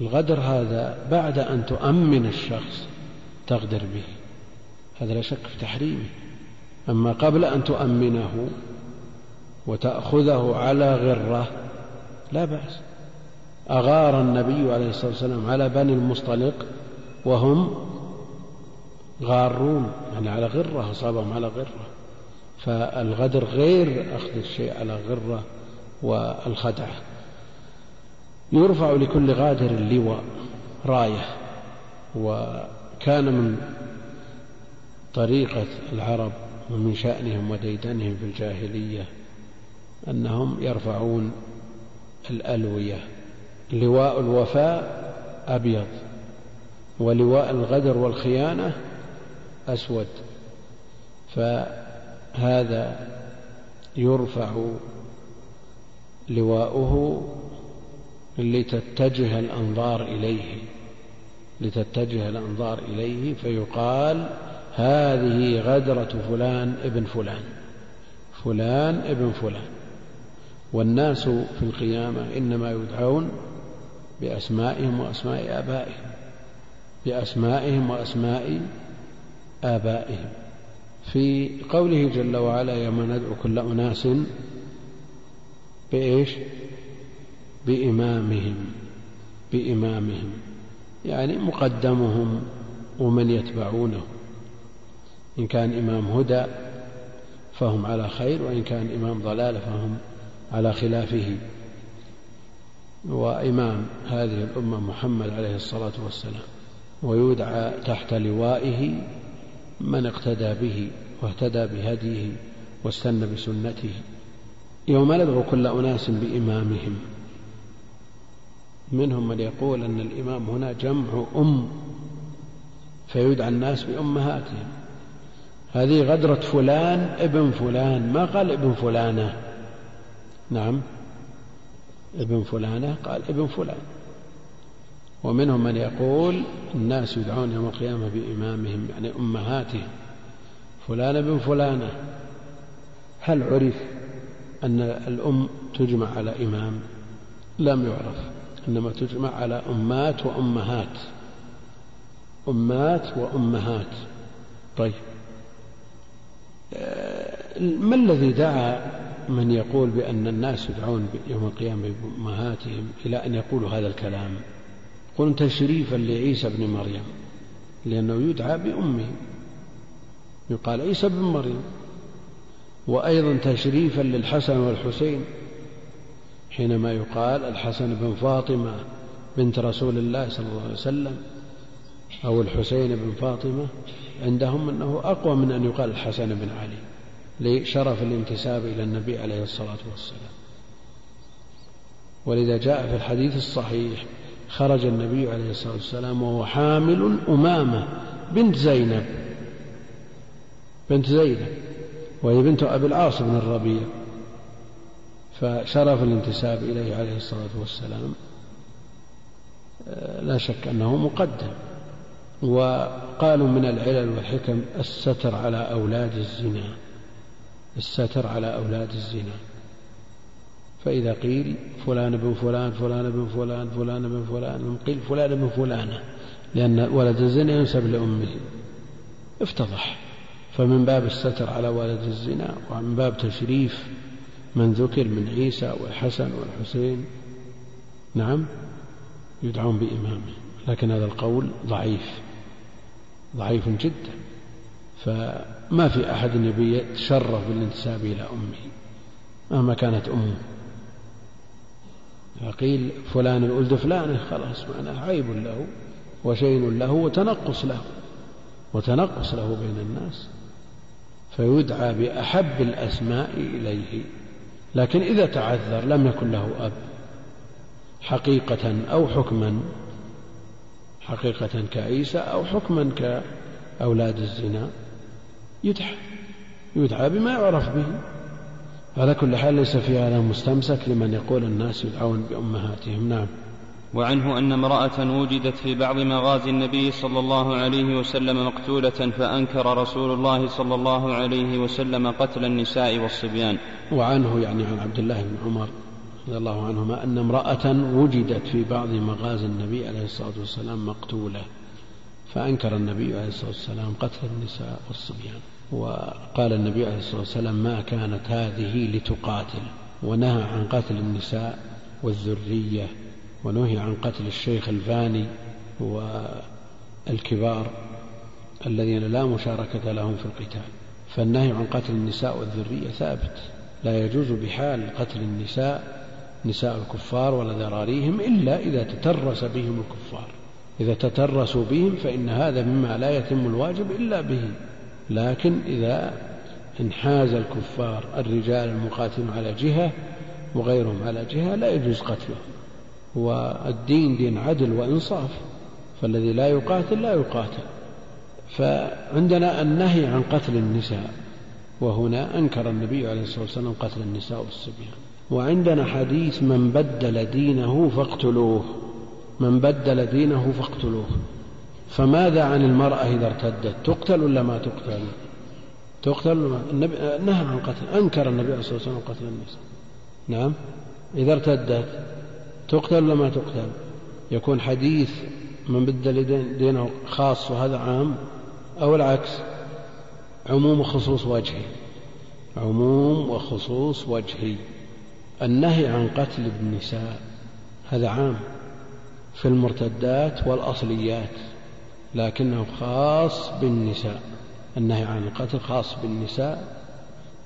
الغدر هذا بعد أن تؤمن الشخص تغدر به. هذا لا شك في تحريمه. أما قبل أن تؤمنه وتأخذه على غرة لا بأس. أغار النبي عليه الصلاة والسلام على بني المصطلق وهم غارون يعني على غرة أصابهم على غرة. فالغدر غير أخذ الشيء على غرة والخدعة. يرفع لكل غادر لواء راية. وكان من طريقة العرب ومن شأنهم وديدنهم في الجاهلية أنهم يرفعون الألوية. لواء الوفاء أبيض ولواء الغدر والخيانة أسود. فهذا يرفع لواؤه لتتجه الأنظار إليه لتتجه الأنظار إليه فيقال هذه غدرة فلان ابن فلان فلان ابن فلان والناس في القيامة إنما يدعون بأسمائهم وأسماء آبائهم بأسمائهم وأسماء آبائهم في قوله جل وعلا يوم ندعو كل أناس بإيش؟ بإمامهم بإمامهم يعني مقدمهم ومن يتبعونه. إن كان إمام هدى فهم على خير وإن كان إمام ضلالة فهم على خلافه. وإمام هذه الأمة محمد عليه الصلاة والسلام ويدعى تحت لوائه من اقتدى به واهتدى بهديه واستنى بسنته. يوم ندعو كل أناس بإمامهم منهم من يقول أن الإمام هنا جمع أم فيدعى الناس بأمهاتهم. هذه غدرة فلان ابن فلان. ما قال ابن فلانة؟ نعم. ابن فلانة قال ابن فلان. ومنهم من يقول الناس يدعون يوم القيامة بإمامهم يعني أمهاتهم. فلان ابن فلانة. هل عرف أن الأم تجمع على إمام؟ لم يعرف. إنما تجمع على أمات وأمهات. أمات وأمهات. طيب. آه، ما الذي دعا من يقول بأن الناس يدعون يوم القيامة بأمهاتهم إلى أن يقولوا هذا الكلام؟ قل تشريفا لعيسى بن مريم لأنه يدعى بأمه. يقال عيسى بن مريم. وأيضا تشريفا للحسن والحسين. حينما يقال الحسن بن فاطمة بنت رسول الله صلى الله عليه وسلم أو الحسين بن فاطمة عندهم أنه أقوى من أن يقال الحسن بن علي لشرف الانتساب إلى النبي عليه الصلاة والسلام. ولذا جاء في الحديث الصحيح خرج النبي عليه الصلاة والسلام وهو حامل أمامة بنت زينب. بنت زينب وهي بنت أبي العاص بن الربيع. فشرف الانتساب إليه عليه الصلاة والسلام آه، لا شك أنه مقدم. وقالوا من العلل والحكم الستر على أولاد الزنا الستر على أولاد الزنا. فإذا قيل فلان بن فلان فلان بن فلان فلان بن فلان قيل فلان بن فلانة لأن ولد الزنا ينسب لأمه. افتضح. فمن باب الستر على ولد الزنا ومن باب تشريف من ذكر من عيسى والحسن والحسين. نعم يدعون بإمامه لكن هذا القول ضعيف ضعيف جدا. فما في أحد يبي يتشرف بالانتساب إلى أمه مهما كانت أمه. فقيل فلان الولد فلان خلاص معناه عيب له وشين له وتنقص له وتنقص له بين الناس. فيدعى بأحب الأسماء إليه. لكن إذا تعذر لم يكن له أب. حقيقة أو حكما. حقيقة كعيسى أو حكما كأولاد الزنا. يدعى. يدعى بما يعرف به. على كل حال ليس في هذا مستمسك لمن يقول الناس يدعون بأمهاتهم. نعم. وعنه أن امرأة وجدت في بعض مغازي النبي صلى الله عليه وسلم مقتولة فأنكر رسول الله صلى الله عليه وسلم قتل النساء والصبيان. وعنه يعني عن عبد الله بن عمر رضي الله عنهما أن امرأة وجدت في بعض مغازي النبي عليه الصلاة والسلام مقتولة فأنكر النبي عليه الصلاة والسلام قتل النساء والصبيان. وقال النبي عليه الصلاة والسلام ما كانت هذه لتقاتل ونهى عن قتل النساء والذرية. ونهي عن قتل الشيخ الفاني والكبار الذين لا مشاركة لهم في القتال. فالنهي عن قتل النساء والذرية ثابت. لا يجوز بحال قتل النساء نساء الكفار ولا ذراريهم إلا إذا تترس بهم الكفار. إذا تترسوا بهم فإن هذا مما لا يتم الواجب إلا بهم لكن إذا انحاز الكفار الرجال المقاتلون على جهة وغيرهم على جهة لا يجوز قتلهم والدين دين عدل وإنصاف فالذي لا يقاتل لا يقاتل. فعندنا النهي عن قتل النساء وهنا أنكر النبي عليه الصلاة والسلام قتل النساء والصبيان. وعندنا حديث من بدل دينه فاقتلوه من بدل دينه فاقتلوه. فماذا عن المرأة إذا ارتدت؟ تقتل ولا ما تقتل؟ تقتل النبي نهى عن قتل أنكر النبي عليه الصلاة والسلام قتل النساء. نعم. إذا ارتدت تقتل ولا ما تقتل؟ يكون حديث من بدل دينه خاص وهذا عام أو العكس؟ عموم وخصوص وجهي. عموم وخصوص وجهي. النهي عن قتل النساء هذا عام في المرتدات والأصليات لكنه خاص بالنساء. النهي عن القتل خاص بالنساء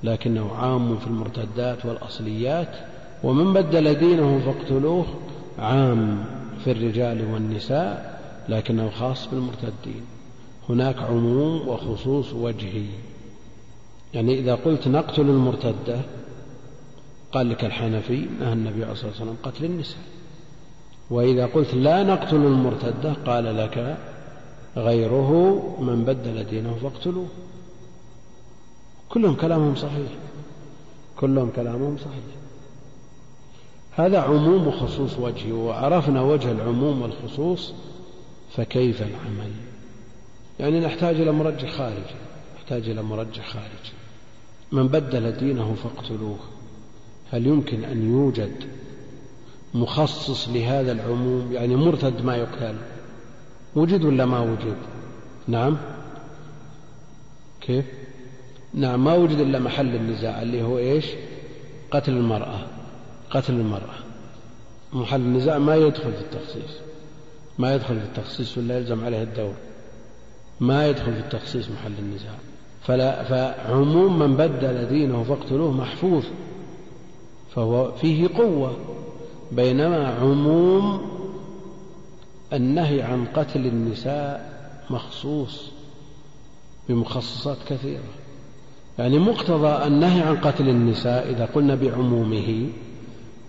لكنه عام في المرتدات والأصليات ومن بدل دينه فاقتلوه عام في الرجال والنساء لكنه خاص بالمرتدين. هناك عموم وخصوص وجهي. يعني إذا قلت نقتل المرتدة قال لك الحنفي نهى النبي عليه الصلاة والسلام قتل النساء. وإذا قلت لا نقتل المرتدة قال لك غيره من بدل دينه فاقتلوه. كلهم كلامهم صحيح. كلهم كلامهم صحيح. هذا عموم وخصوص وجهي وعرفنا وجه العموم والخصوص فكيف العمل؟ يعني نحتاج إلى مرجح خارجي نحتاج إلى مرجح خارجي من بدل دينه فاقتلوه. هل يمكن أن يوجد مخصص لهذا العموم؟ يعني مرتد ما يقتل وجد ولا ما وجد؟ نعم. كيف؟ نعم ما وجد إلا محل النزاع اللي هو إيش؟ قتل المرأة. قتل المرأة. محل النزاع ما يدخل في التخصيص. ما يدخل في التخصيص ولا يلزم عليه الدور. ما يدخل في التخصيص محل النزاع. فلا فعموم من بدل دينه فاقتلوه محفوظ. فهو فيه قوة. بينما عموم النهي عن قتل النساء مخصوص بمخصصات كثيرة. يعني مقتضى النهي عن قتل النساء إذا قلنا بعمومه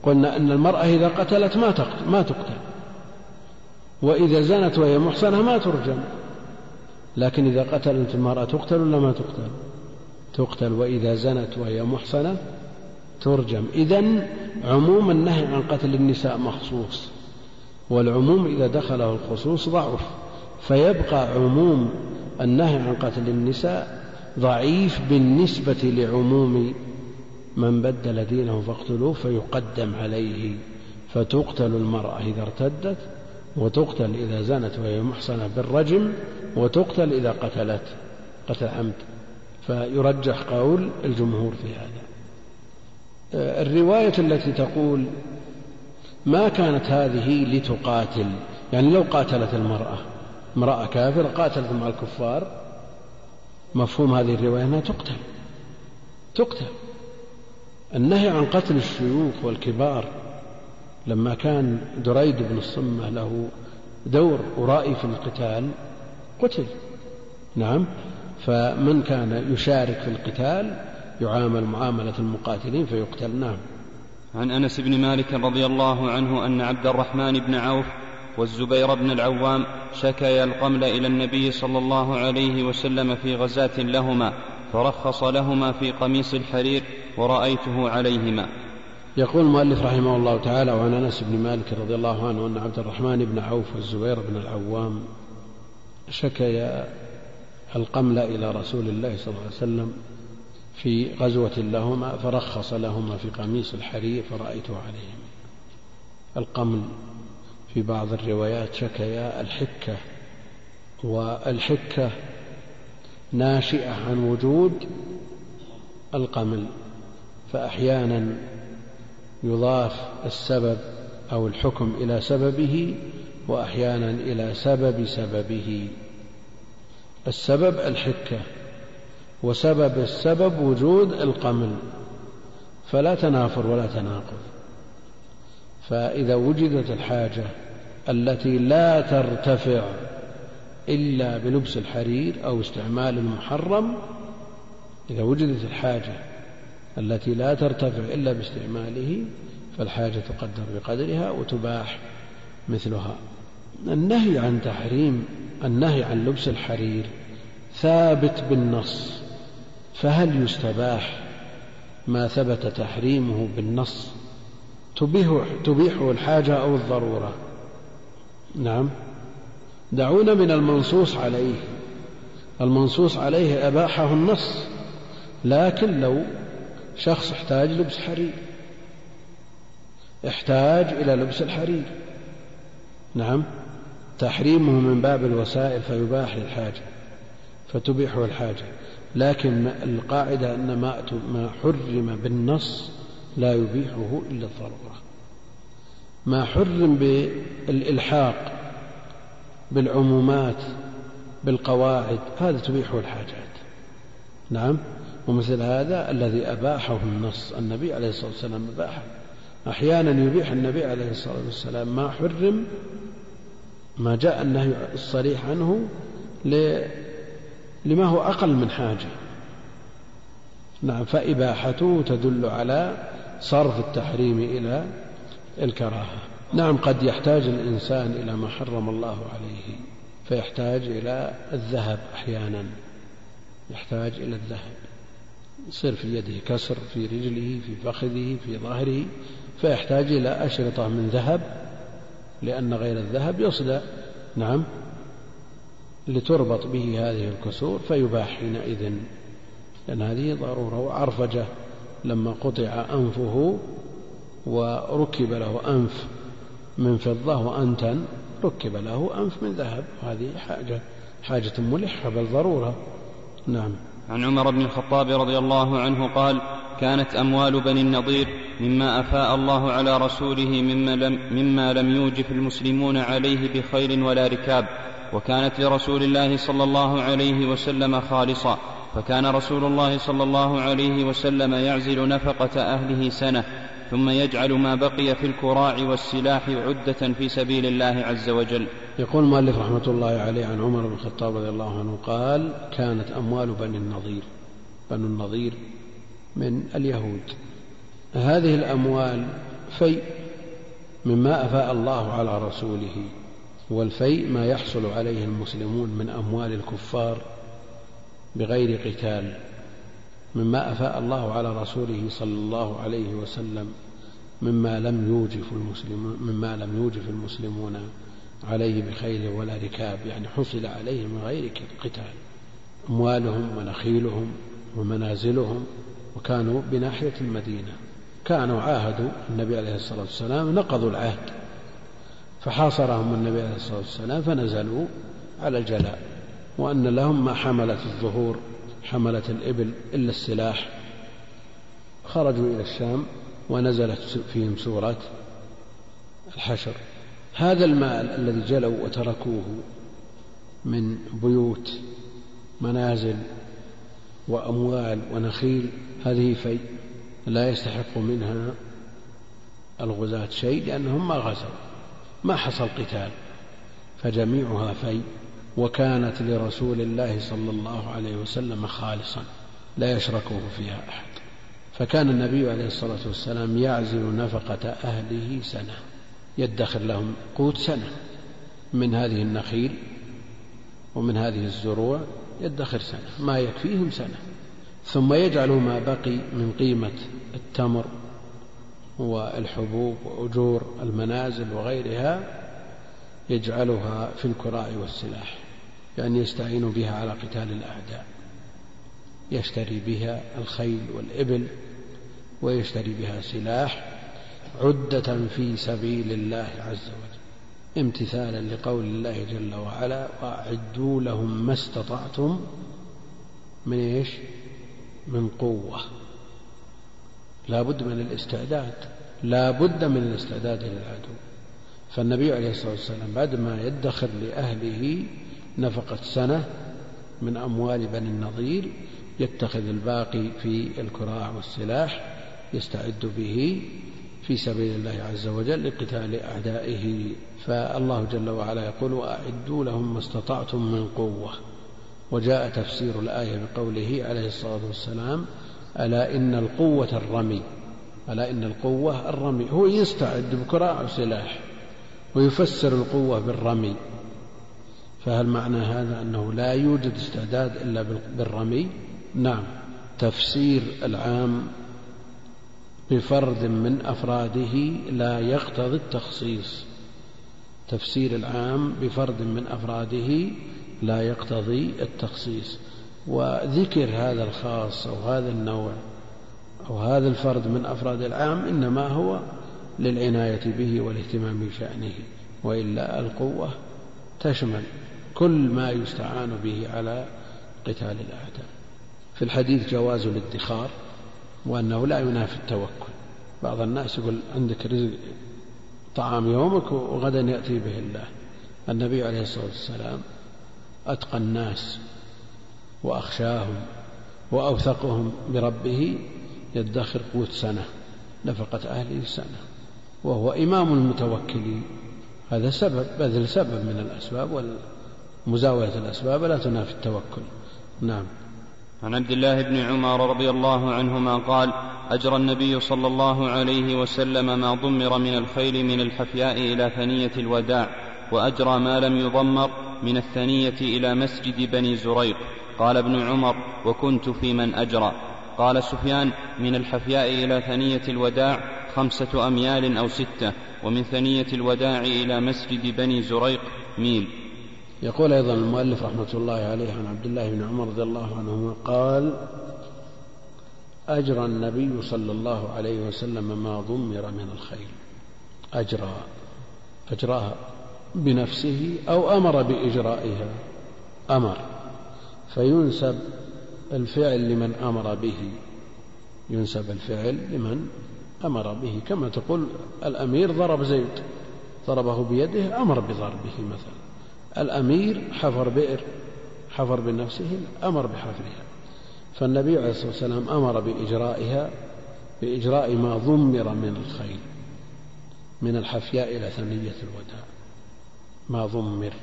قلنا أن المرأة إذا قتلت ما تقتل, ما تقتل. وإذا زنت وهي محصنة ما ترجم. لكن إذا قتلت المرأة تقتل ولا ما تقتل؟ تقتل. وإذا زنت وهي محصنة ترجم. إذا عموم النهي عن قتل النساء مخصوص. والعموم إذا دخله الخصوص ضعف. فيبقى عموم النهي عن قتل النساء ضعيف بالنسبة لعموم من بدل دينه فاقتلوه فيقدم عليه. فتقتل المرأة إذا ارتدت وتقتل إذا زنت وهي محصنة بالرجم وتقتل إذا قتلت قتل عمد. فيرجح قول الجمهور في هذا. الرواية التي تقول ما كانت هذه لتقاتل يعني لو قاتلت المرأة امرأة كافرة قاتلت مع الكفار مفهوم هذه الرواية أنها تقتل. تقتل. النهي عن قتل الشيوخ والكبار لما كان دريد بن الصمة له دور ورائي في القتال قتل. نعم. فمن كان يشارك في القتال يعامل معاملة المقاتلين فيقتل. نعم. عن أنس بن مالك رضي الله عنه أن عبد الرحمن بن عوف والزبير بن العوام شكيا القمل إلى النبي صلى الله عليه وسلم في غزاة لهما فرخص لهما في قميص الحرير ورأيته عليهما. يقول المؤلف رحمه الله تعالى وعن أنس بن مالك رضي الله عنه أن عبد الرحمن بن عوف والزبير بن العوام شكيا القمل إلى رسول الله صلى الله عليه وسلم في غزوة لهما فرخص لهما في قميص الحرير فرأيته عليهم. القمل في بعض الروايات شكيا الحكة والحكة ناشئة عن وجود القمل. فأحيانا يضاف السبب أو الحكم إلى سببه وأحيانا إلى سبب سببه. السبب الحكة وسبب السبب وجود القمل فلا تنافر ولا تناقض. فإذا وجدت الحاجة التي لا ترتفع إلا بلبس الحرير أو استعمال المحرم إذا وجدت الحاجة التي لا ترتفع إلا باستعماله فالحاجة تقدر بقدرها وتباح مثلها. النهي عن تحريم النهي عن لبس الحرير ثابت بالنص فهل يستباح ما ثبت تحريمه بالنص؟ تبيح تبيحه الحاجة أو الضرورة؟ نعم. دعونا من المنصوص عليه. المنصوص عليه أباحه النص لكن لو شخص احتاج لبس حرير. احتاج إلى لبس الحرير. نعم. تحريمه من باب الوسائل فيباح للحاجة فتبيحه الحاجة لكن القاعدة أن ما حرم بالنص لا يبيحه إلا الضرورة ما حرم بالإلحاق بالعمومات بالقواعد هذا تبيحه الحاجات نعم. ومثل هذا الذي أباحه النص. النبي عليه الصلاة والسلام أباحه. أحيانا يبيح النبي عليه الصلاة والسلام ما حرم ما جاء النهي الصريح عنه لما هو أقل من حاجة. نعم فإباحته تدل على صرف التحريم إلى الكراهة. نعم قد يحتاج الإنسان إلى ما حرم الله عليه فيحتاج إلى الذهب أحيانا. يحتاج إلى الذهب. يصير في يده كسر في رجله في فخذه في ظهره فيحتاج إلى أشرطة من ذهب لأن غير الذهب يصدى. نعم. لتربط به هذه الكسور فيباح حينئذ. لأن هذه ضرورة. وعرفجة لما قطع أنفه وركب له أنف من فضة وأنتن ركب له أنف من ذهب. هذه حاجة حاجة ملحة بل ضرورة. نعم. عن عمر بن الخطاب رضي الله عنه قال كانت أموال بني النضير مما أفاء الله على رسوله مما لم, مما لم يوجف المسلمون عليه بخيل ولا ركاب وكانت لرسول الله صلى الله عليه وسلم خالصا فكان رسول الله صلى الله عليه وسلم يعزل نفقة أهله سنة ثم يجعل ما بقي في الكراع والسلاح عدة في سبيل الله عز وجل. يقول المؤلف رحمة الله عليه عن عمر بن الخطاب رضي الله عنه قال كانت أموال بني النضير بنو النضير من اليهود. هذه الأموال فيء مما أفاء الله على رسوله والفيء ما يحصل عليه المسلمون من أموال الكفار بغير قتال مما أفاء الله على رسوله صلى الله عليه وسلم. مما لم يوجف المسلمون مما لم يوجف المسلمون عليه بخيل ولا ركاب. يعني حصل عليه من غير قتال. أموالهم ونخيلهم ومنازلهم وكانوا بناحية المدينة. كانوا عاهدوا النبي عليه الصلاة والسلام نقضوا العهد. فحاصرهم النبي عليه الصلاة والسلام فنزلوا على الجلاء. وأن لهم ما حملت الظهور حملت الإبل إلا السلاح. خرجوا إلى الشام ونزلت فيهم سورة الحشر. هذا المال الذي جلوا وتركوه من بيوت منازل وأموال ونخيل هذه في لا يستحق منها الغزاة شيء لأنهم ما غزوا ما حصل قتال فجميعها في وكانت لرسول الله صلى الله عليه وسلم خالصا لا يشركه فيها أحد. فكان النبي عليه الصلاة والسلام يعزل نفقة أهله سنة يدخر لهم قوت سنة من هذه النخيل ومن هذه الزروع يدخر سنة ما يكفيهم سنة. ثم يجعل ما بقي من قيمة التمر والحبوب وأجور المنازل وغيرها يجعلها في الكراع والسلاح يعني يستعين بها على قتال الأعداء. يشتري بها الخيل والإبل ويشتري بها سلاح عدة في سبيل الله عز وجل. امتثالا لقول الله جل وعلا وأعدوا لهم ما استطعتم من إيش؟ من قوة. لا بد من الاستعداد لا بد من الاستعداد للعدو فالنبي عليه الصلاة والسلام بعد ما يدخر لأهله نفقة سنة من أموال بني النضير يتخذ الباقي في الكراع والسلاح يستعد به في سبيل الله عز وجل لقتال أعدائه. فالله جل وعلا يقول وأعدوا لهم ما استطعتم من قوة وجاء تفسير الآية بقوله عليه الصلاة والسلام ألا إن القوة الرمي ألا إن القوة الرمي. هو يستعد بكراع وسلاح ويفسر القوة بالرمي. فهل معنى هذا أنه لا يوجد استعداد إلا بالرمي؟ نعم. تفسير العام بفرد من أفراده لا يقتضي التخصيص. تفسير العام بفرد من أفراده لا يقتضي التخصيص. وذكر هذا الخاص أو هذا النوع أو هذا الفرد من أفراد العام إنما هو للعناية به والاهتمام بشأنه وإلا القوة تشمل كل ما يستعان به على قتال الأعداء. في الحديث جواز الادخار وأنه لا ينافي التوكل. بعض الناس يقول عندك رزق طعام يومك وغدا يأتي به الله. النبي عليه الصلاة والسلام أتقى الناس وأخشاهم وأوثقهم بربه يدخر قوت سنة نفقة أهله سنة وهو إمام المتوكلين. هذا سبب بذل سبب من الأسباب ومزاولة الأسباب لا تنافي التوكل. نعم. عن عبد الله بن عمر رضي الله عنهما قال أجرى النبي صلى الله عليه وسلم ما ضمر من الخيل من الحفياء إلى ثنية الوداع وأجرى ما لم يضمر من الثنية إلى مسجد بني زريق. قال ابن عمر وكنت في من أجرى. قال سفيان من الحفياء إلى ثنية الوداع خمسة أميال أو ستة ومن ثنية الوداع إلى مسجد بني زريق ميل. يقول أيضا المؤلف رحمة الله عليه عن عبد الله بن عمر رضي الله عنهما قال أجرى النبي صلى الله عليه وسلم ما ضمر من الخيل أجرى أجراها بنفسه أو أمر بإجرائها. أمر. فينسب الفعل لمن أمر به. ينسب الفعل لمن أمر به. كما تقول الأمير ضرب زيد ضربه بيده أمر بضربه مثلا. الأمير حفر بئر حفر بنفسه أمر بحفرها. فالنبي عليه الصلاة والسلام أمر بإجرائها بإجراء ما ضمر من الخيل من الحفياء إلى ثنية الوداع. ما ضمر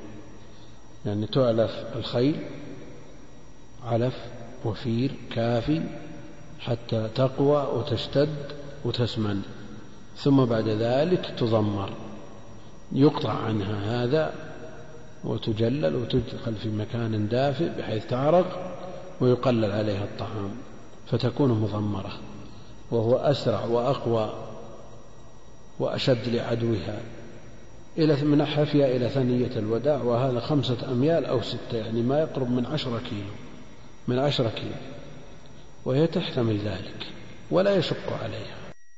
يعني تعلف الخيل علف وفير كافي حتى تقوى وتشتد وتسمن. ثم بعد ذلك تضمر. يقطع عنها هذا وتجلل وتدخل في مكان دافئ بحيث تعرق ويقلل عليها الطعام فتكون مضمرة وهو أسرع وأقوى وأشد لعدوها إلى من حفية إلى ثنية الوداع وهذا خمسة أميال أو ستة يعني ما يقرب من عشرة كيلو من عشرة كيلو وهي تحتمل ذلك ولا يشق عليها.